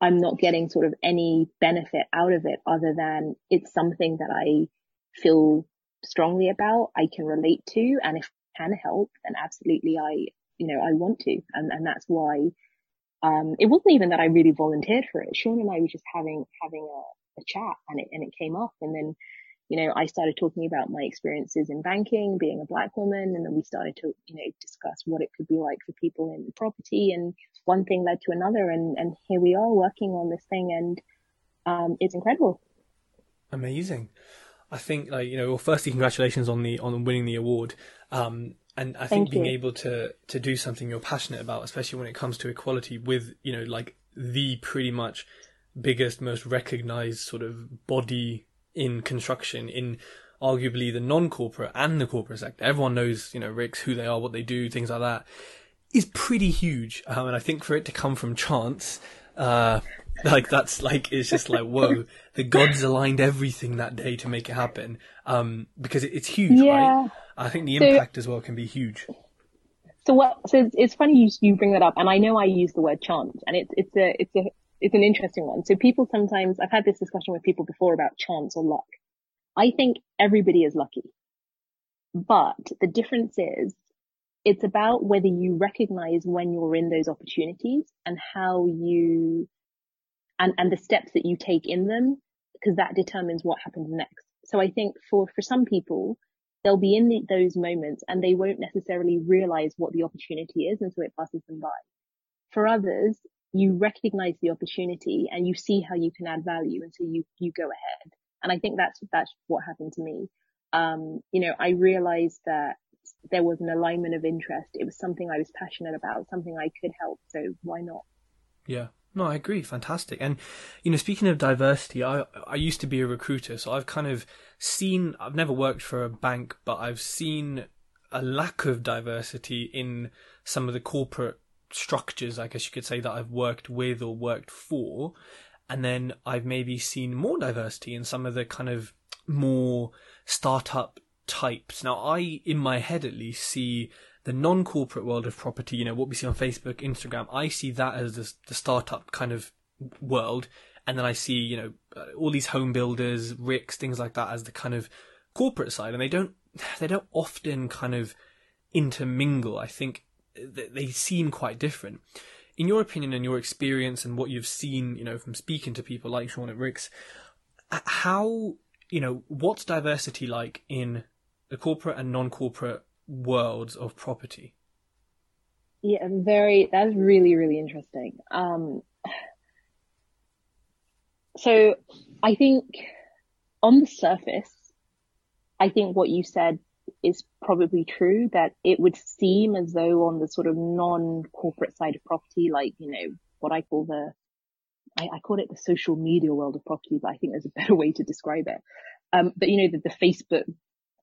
I'm not getting sort of any benefit out of it other than it's something that I feel strongly about, I can relate to, and if I can help, then absolutely I, you know, I want to. And, and that's why, um, it wasn't even that I really volunteered for it. Sean and I were just having, having a, a chat and it, and it came up. And then you know, I started talking about my experiences in banking, being a black woman, and then we started to, you know, discuss what it could be like for people in property, and one thing led to another, and and here we are working on this thing, and um, it's incredible. Amazing. I think, like you know, well, firstly, congratulations on the on winning the award. Um, and I think Thank being you. able to to do something you're passionate about, especially when it comes to equality, with you know, like the pretty much biggest, most recognized sort of body in construction in arguably the non-corporate and the corporate sector. Everyone knows, you know, RICS, who they are, what they do, things like that, is pretty huge. Um, and I think for it to come from chance, uh, like that's like, it's just like, whoa, the gods aligned everything that day to make it happen. Um, because it, it's huge, yeah. right? I think the impact so, as well can be huge. So what, so it's, it's funny you, you bring that up. And I know I use the word chance and it's, it's a, it's a, it's an interesting one. So people sometimes, I've had this discussion with people before about chance or luck. I think everybody is lucky. But the difference is it's about whether you recognize when you're in those opportunities and how you, and, and the steps that you take in them, because that determines what happens next. So I think for, for some people, they'll be in the, those moments and they won't necessarily realize what the opportunity is until it passes them by. For others, you recognize the opportunity and you see how you can add value and so you you go ahead. And i think that's that's what happened to me. Um you know i realized that there was an alignment of interest. It was something i was passionate about something i could help. So why not? Yeah no, I agree. Fantastic. And, you know, speaking of diversity, I, I used to be a recruiter, so I've kind of seen, I've never worked for a bank, but I've seen a lack of diversity in some of the corporate structures, I guess you could say, that I've worked with or worked for. And then I've maybe seen more diversity in some of the kind of more startup types. Now, I, in my head at least, see the non-corporate world of property, you know, what we see on Facebook, Instagram, I see that as the, the startup kind of world. And then I see, you know, uh, all these home builders, RICS, things like that as the kind of corporate side. And they don't, they don't often kind of intermingle. I think they seem quite different. In your opinion and your experience and what you've seen, you know, from speaking to people like Sean at RICS, how, you know, what's diversity like in the corporate and non-corporate worlds of property? Yeah, very, that's really, really interesting. Um, so I think on the surface, I think what you said is probably true that it would seem as though on the sort of non-corporate side of property, like, you know, what I call the, I, I call it the social media world of property, but I think there's a better way to describe it. Um, but you know, the, the Facebook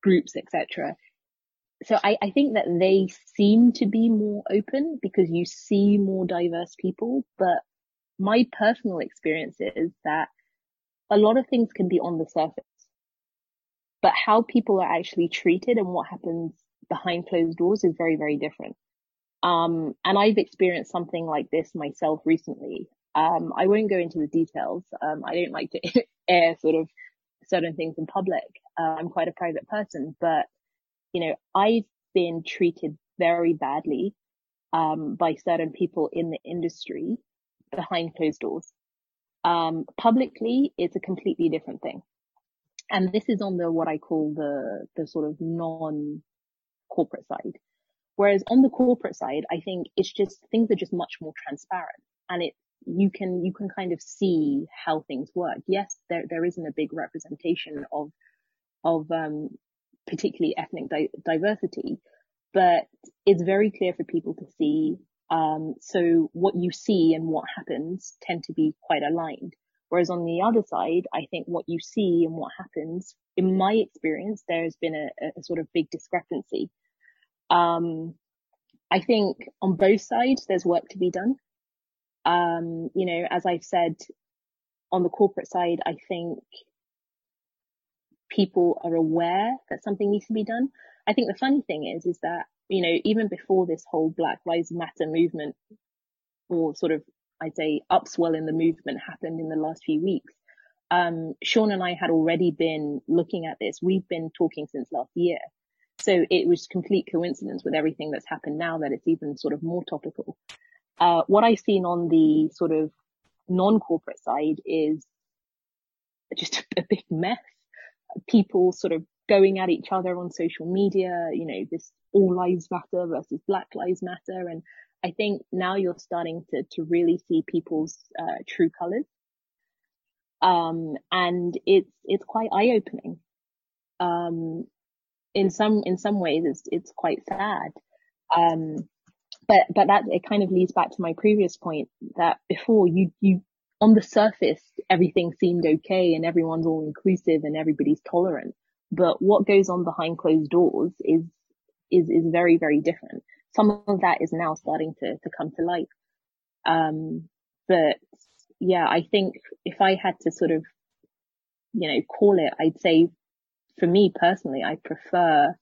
groups, etc. So I, I think that they seem to be more open because you see more diverse people, but my personal experience is that a lot of things can be on the surface but how people are actually treated and what happens behind closed doors is very, very different. Um, and I've experienced something like this myself recently. Um, I won't go into the details. Um, I don't like to air sort of certain things in public. Uh, I'm quite a private person, but you know, I've been treated very badly um, by certain people in the industry behind closed doors. Um, publicly, it's a completely different thing. And this is on the, what I call the, the sort of non corporate side. Whereas on the corporate side, I think it's just, things are just much more transparent and it, you can, you can kind of see how things work. Yes, there, there isn't a big representation of, of, um, particularly ethnic di- diversity, but it's very clear for people to see. Um, so what you see and what happens tend to be quite aligned. Whereas on the other side, I think what you see and what happens, in my experience, there's been a, a sort of big discrepancy. Um, I think on both sides, there's work to be done. Um, you know, as I've said, on the corporate side, I think people are aware that something needs to be done. I think the funny thing is, is that, you know, even before this whole Black Lives Matter movement or sort of I'd say upswell in the movement happened in the last few weeks. Um, Sean and I had already been looking at this. We've been talking since last year. So it was complete coincidence with everything that's happened now that it's even sort of more topical. Uh, what I've seen on the sort of non-corporate side is just a big mess. People sort of going at each other on social media, you know, this all lives matter versus black lives matter. And I think now you're starting to, to really see people's uh, true colors. Um, and it's, it's quite eye opening. Um, in some, in some ways it's, it's quite sad. Um, but, but that, it kind of leads back to my previous point that before you, you, on the surface, everything seemed okay and everyone's all inclusive and everybody's tolerant. But what goes on behind closed doors is, is, is very, very different some of that is now starting to, to come to light. Um, but yeah, I think if I had to sort of, you know, call it, I'd say for me personally, I prefer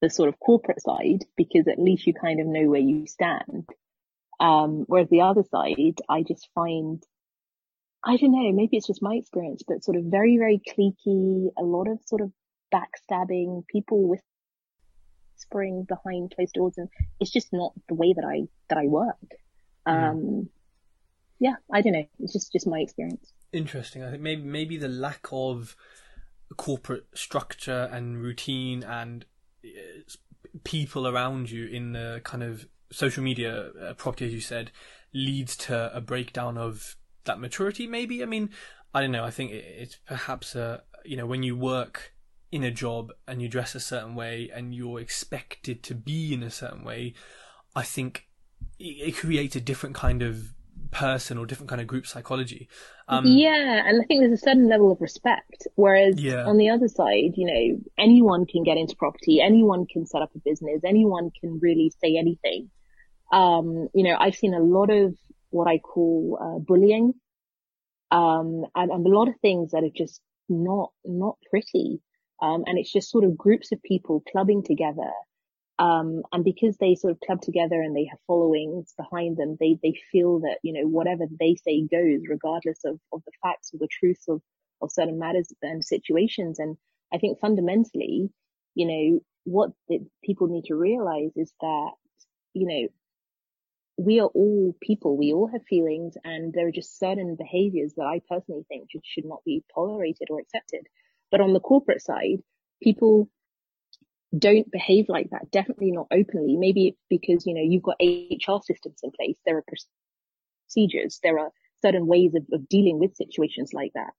the sort of corporate side because at least you kind of know where you stand. Um, whereas the other side, I just find, I don't know, maybe it's just my experience, but sort of very, very cliquey, a lot of sort of backstabbing, people with whispering behind closed doors and it's just not the way that I, that I work. Mm. Um, yeah, I don't know. It's just, just my experience. Interesting. I think maybe, maybe the lack of corporate structure and routine and uh, people around you in the kind of social media uh, property, as you said, leads to a breakdown of that maturity. Maybe. I mean, I don't know. I think it's perhaps a you know when you work in a job and you dress a certain way and you're expected to be in a certain way, I think it creates a different kind of person or different kind of group psychology. Um, yeah, and I think there's a certain level of respect. Whereas yeah. on the other side, you know, anyone can get into property, anyone can set up a business, anyone can really say anything. Um, you know, I've seen a lot of what I call uh, bullying, um, and, and a lot of things that are just not not pretty. Um, and it's just sort of groups of people clubbing together. Um, and because they sort of club together and they have followings behind them, they, they feel that, you know, whatever they say goes, regardless of, of the facts or the truth of, of certain matters and situations. And I think fundamentally, you know, what the people need to realize is that, you know, we are all people. We all have feelings and there are just certain behaviors that I personally think should, should not be tolerated or accepted. But on the corporate side, people don't behave like that. Definitely not openly. Maybe it's because, you know, you've got HR systems in place. There are procedures. There are certain ways of, of dealing with situations like that.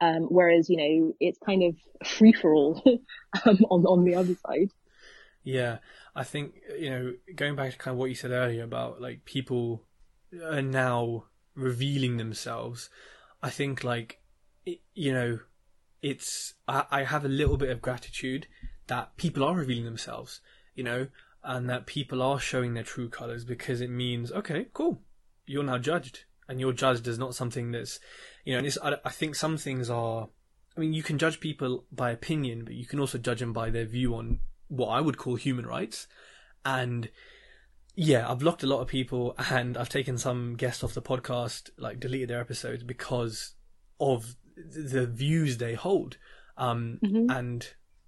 Um, whereas, you know, it's kind of free for all um, on, on the other side. Yeah. I think, you know, going back to kind of what you said earlier about like people are now revealing themselves, I think like, you know, it's I, I have a little bit of gratitude that people are revealing themselves, you know, and that people are showing their true colors because it means okay, cool, you're now judged, and you're judged as not something that's, you know, I, I think some things are. I mean, you can judge people by opinion, but you can also judge them by their view on what I would call human rights. And yeah, I've blocked a lot of people and I've taken some guests off the podcast, like deleted their episodes because of the views they hold. Um, mm-hmm. and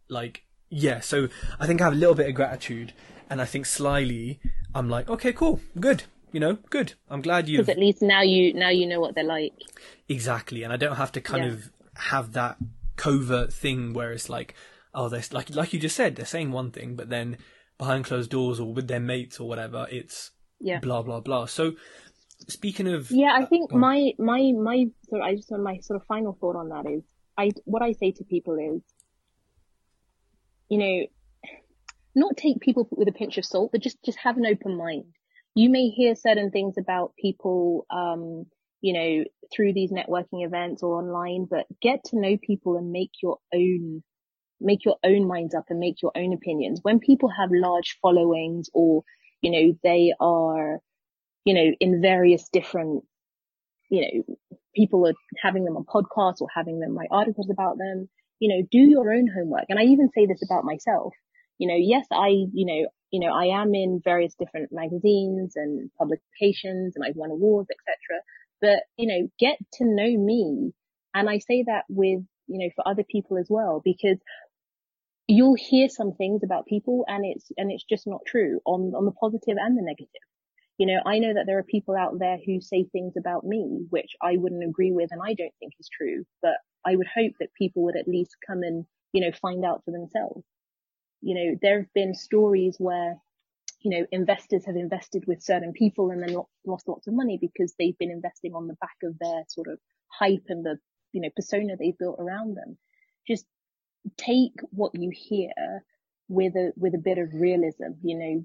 like, Yeah, so I think I have a little bit of gratitude, and I think slyly I'm like, okay, cool, good, you know, good. I'm glad you. Because at least now you now you know what they're like. Exactly, and I don't have to kind Yeah. of have that covert thing where it's like, oh, they're like like you just said, they're saying one thing, but then behind closed doors or with their mates or whatever, it's Yeah. blah blah blah. So speaking of Yeah, I think on. my my my sort I just my sort of final thought on that is I what I say to people is, you know, not take people with a pinch of salt, but just just have an open mind. You may hear certain things about people, um, you know, through these networking events or online, but get to know people and make your own make your own minds up and make your own opinions. When people have large followings or, you know, they are, you know, in various different, you know, people are having them on podcasts or having them write articles about them, you know, do your own homework. And I even say this about myself. You know, yes, I, you know, you know, I am in various different magazines and publications and I've won awards, etc. But, you know, get to know me. And I say that with, you know, for other people as well, because you'll hear some things about people and it's, and it's just not true on, on the positive and the negative. You know, I know that there are people out there who say things about me, which I wouldn't agree with and I don't think is true, but I would hope that people would at least come and, you know, find out for themselves. You know, there have been stories where, you know, investors have invested with certain people and then lost lots of money because they've been investing on the back of their sort of hype and the, you know, persona they've built around them. Just take what you hear with a, with a bit of realism, you know,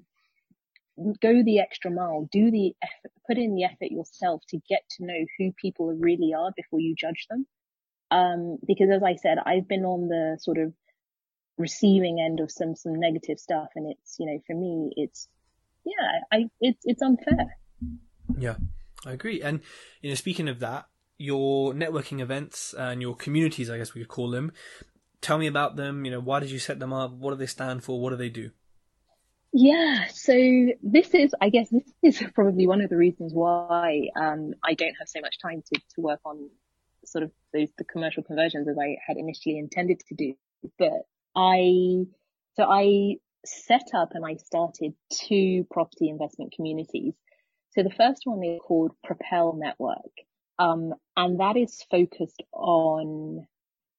go the extra mile, do the effort, put in the effort yourself to get to know who people really are before you judge them. Um, because as I said, I've been on the sort of receiving end of some, some negative stuff. And it's, you know, for me, it's, yeah, I, it's, it's unfair. Yeah, I agree. And you know, speaking of that, your networking events and your communities, I guess we could call them. Tell me about them. You know, why did you set them up? What do they stand for? What do they do? Yeah, so this is, I guess, this is probably one of the reasons why um, I don't have so much time to, to work on sort of those the commercial conversions as I had initially intended to do. But I, so I set up and I started two property investment communities. So the first one is called Propel Network, um, and that is focused on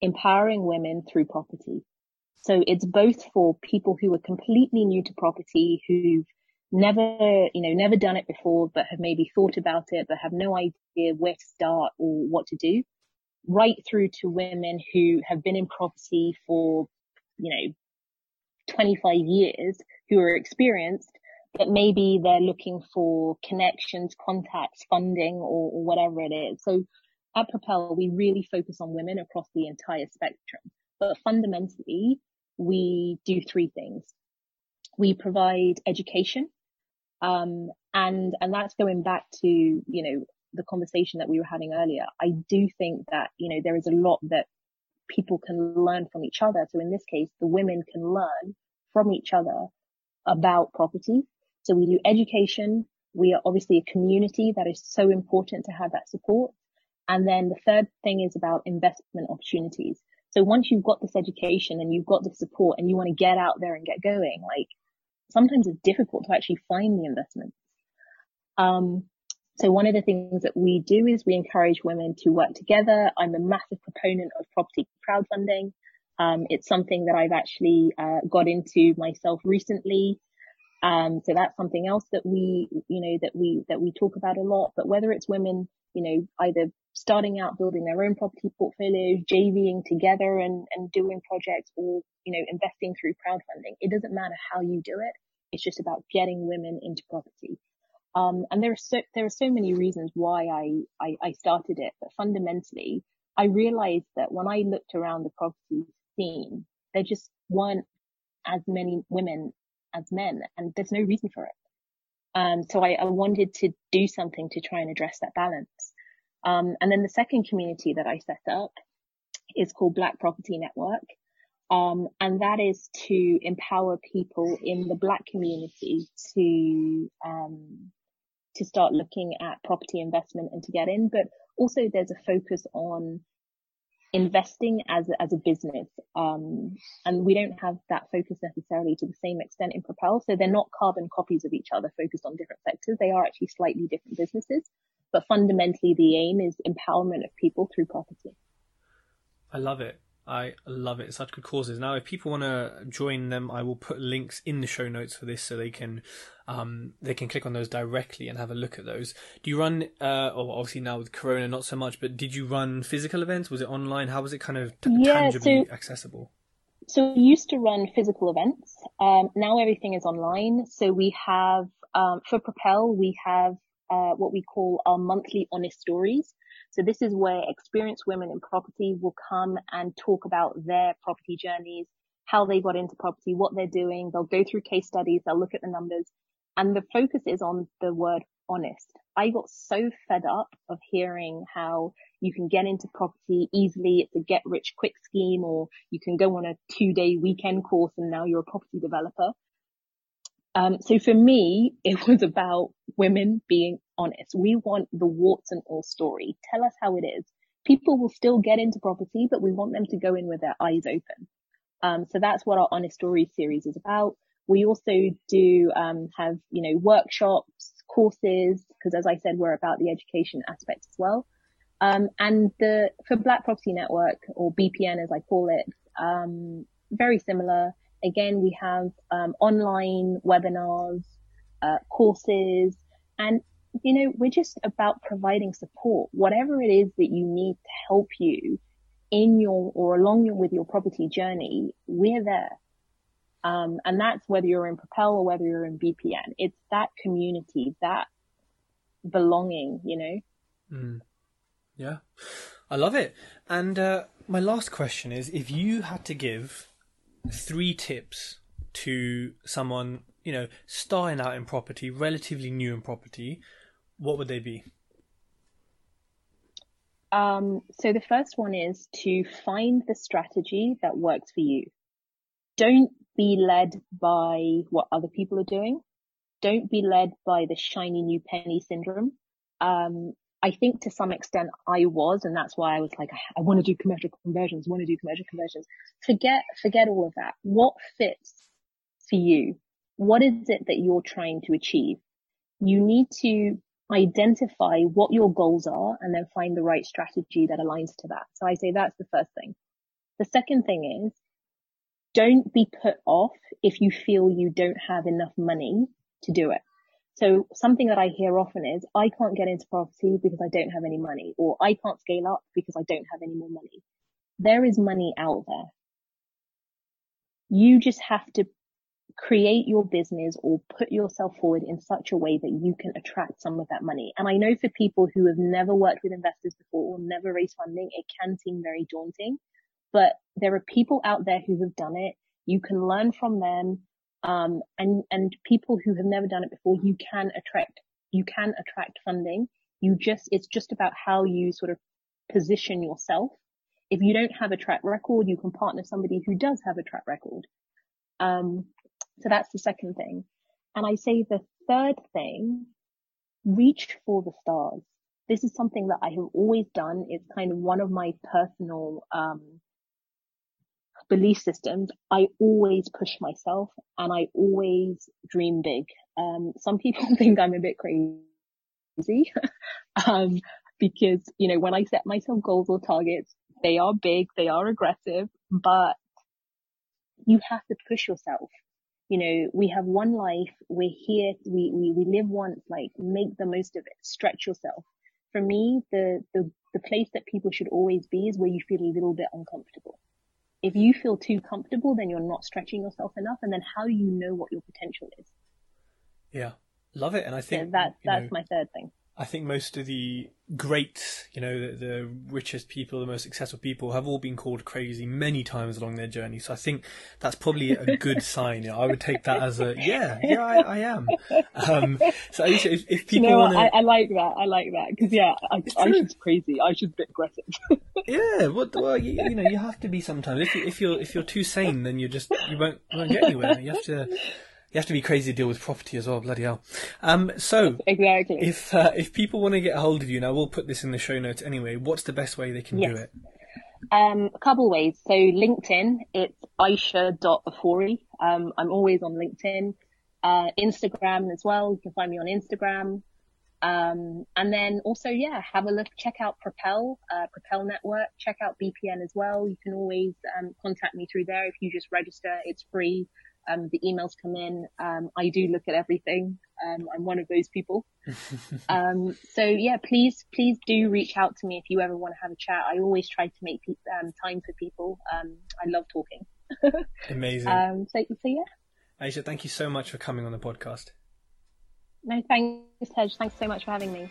empowering women through property. So it's both for people who are completely new to property, who've never, you know, never done it before, but have maybe thought about it, but have no idea where to start or what to do, right through to women who have been in property for, you know, 25 years, who are experienced, but maybe they're looking for connections, contacts, funding, or, or whatever it is. So at Propel, we really focus on women across the entire spectrum. But fundamentally, we do three things. We provide education, um, and and that's going back to you know the conversation that we were having earlier. I do think that you know there is a lot that people can learn from each other. So in this case, the women can learn from each other about property. So we do education. We are obviously a community that is so important to have that support. And then the third thing is about investment opportunities. So once you've got this education and you've got the support and you want to get out there and get going, like sometimes it's difficult to actually find the investments. Um, so one of the things that we do is we encourage women to work together. I'm a massive proponent of property crowdfunding. Um, it's something that I've actually uh, got into myself recently. Um, so that's something else that we, you know, that we, that we talk about a lot, but whether it's women, you know, either starting out building their own property portfolios, JVing together and, and doing projects or, you know, investing through crowdfunding, it doesn't matter how you do it. It's just about getting women into property. Um, and there are so, there are so many reasons why I, I, I started it, but fundamentally, I realized that when I looked around the property scene, there just weren't as many women as men, and there's no reason for it. Um, so I, I wanted to do something to try and address that balance. Um, and then the second community that I set up is called Black Property Network. Um, and that is to empower people in the black community to, um, to start looking at property investment and to get in. But also there's a focus on investing as a, as a business. Um, and we don't have that focus necessarily to the same extent in Propel. So they're not carbon copies of each other focused on different sectors. They are actually slightly different businesses, but fundamentally the aim is empowerment of people through property. I love it. I love it. Such good causes. Now, if people want to join them, I will put links in the show notes for this so they can um, they can click on those directly and have a look at those. Do you run? Uh, oh, obviously now with Corona, not so much. But did you run physical events? Was it online? How was it kind of t- Yeah, tangibly so- accessible? So we used to run physical events. Um, now everything is online. So we have, um, for Propel, we have, uh, what we call our monthly honest stories. So this is where experienced women in property will come and talk about their property journeys, how they got into property, what they're doing. They'll go through case studies. They'll look at the numbers and the focus is on the word honest. I got so fed up of hearing how you can get into property easily. It's a get rich quick scheme or you can go on a two day weekend course and now you're a property developer. Um, so for me, it was about women being honest. We want the warts and all story. Tell us how it is. People will still get into property, but we want them to go in with their eyes open. Um, so that's what our honest stories series is about. We also do um, have, you know, workshops, courses, because as I said, we're about the education aspect as well. Um, and the for Black Property Network or BPN as I call it, um, very similar. Again, we have um, online webinars, uh, courses, and you know we're just about providing support, whatever it is that you need to help you in your or along your, with your property journey. We're there. Um, and that's whether you're in Propel or whether you're in BPN. It's that community, that belonging, you know? Mm. Yeah, I love it. And uh, my last question is: if you had to give three tips to someone, you know, starting out in property, relatively new in property, what would they be? Um, so the first one is to find the strategy that works for you. Don't be led by what other people are doing. Don't be led by the shiny new penny syndrome. Um, I think to some extent I was, and that's why I was like, I, want to do commercial conversions, want to do commercial conversions. Forget, forget all of that. What fits for you? What is it that you're trying to achieve? You need to identify what your goals are and then find the right strategy that aligns to that. So I say that's the first thing. The second thing is don't be put off if you feel you don't have enough money to do it. So something that I hear often is I can't get into property because I don't have any money or I can't scale up because I don't have any more money. There is money out there. You just have to create your business or put yourself forward in such a way that you can attract some of that money. And I know for people who have never worked with investors before or never raised funding, it can seem very daunting, but there are people out there who have done it. You can learn from them. Um, and, and people who have never done it before, you can attract, you can attract funding. You just, it's just about how you sort of position yourself. If you don't have a track record, you can partner somebody who does have a track record. Um, so that's the second thing. And I say the third thing, reach for the stars. This is something that I have always done. It's kind of one of my personal, um, belief systems. I always push myself and I always dream big. Um, some people think I'm a bit crazy. um, because, you know, when I set myself goals or targets, they are big, they are aggressive, but you have to push yourself you know, we have one life. We're here. We, we, we live once, like make the most of it. Stretch yourself. For me, the, the, the place that people should always be is where you feel a little bit uncomfortable. If you feel too comfortable, then you're not stretching yourself enough. And then how do you know what your potential is? Yeah, love it. And I think so that, that's know, my third thing. I think most of the great, you know, the, the, richest people, the most successful people have all been called crazy many times along their journey. So I think that's probably a good sign. You know, I would take that as a, yeah, yeah, I, I am. Um, so Aisha, if, if people you know, want to. I, I, like that. I like that. Cause yeah, I, I should be crazy. I should be aggressive. yeah. what, well you, you, know, you have to be sometimes. If, you, if you're, if you're too sane, then you just, you won't, you won't get anywhere. You have to, you have to be crazy to deal with property as well. Bloody hell. Um, so exactly. If uh, if people want to get a hold of you now, we'll put this in the show notes anyway. What's the best way they can yes. do it? Um, a couple ways. So LinkedIn, it's aisha.afori. Um, I'm always on LinkedIn. Uh, Instagram as well. You can find me on Instagram. Um, and then also, yeah, have a look, check out Propel, uh, Propel Network, check out BPN as well. You can always, um, contact me through there if you just register. It's free. Um, the emails come in. Um, I do look at everything. Um, I'm one of those people. um, so yeah, please, please do reach out to me if you ever want to have a chat. I always try to make pe- um, time for people. Um, I love talking. Amazing. Um, so, so yeah. Aisha, thank you so much for coming on the podcast. No, thanks, Tej. Thanks so much for having me.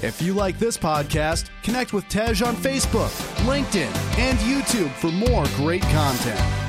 If you like this podcast, connect with Tej on Facebook, LinkedIn, and YouTube for more great content.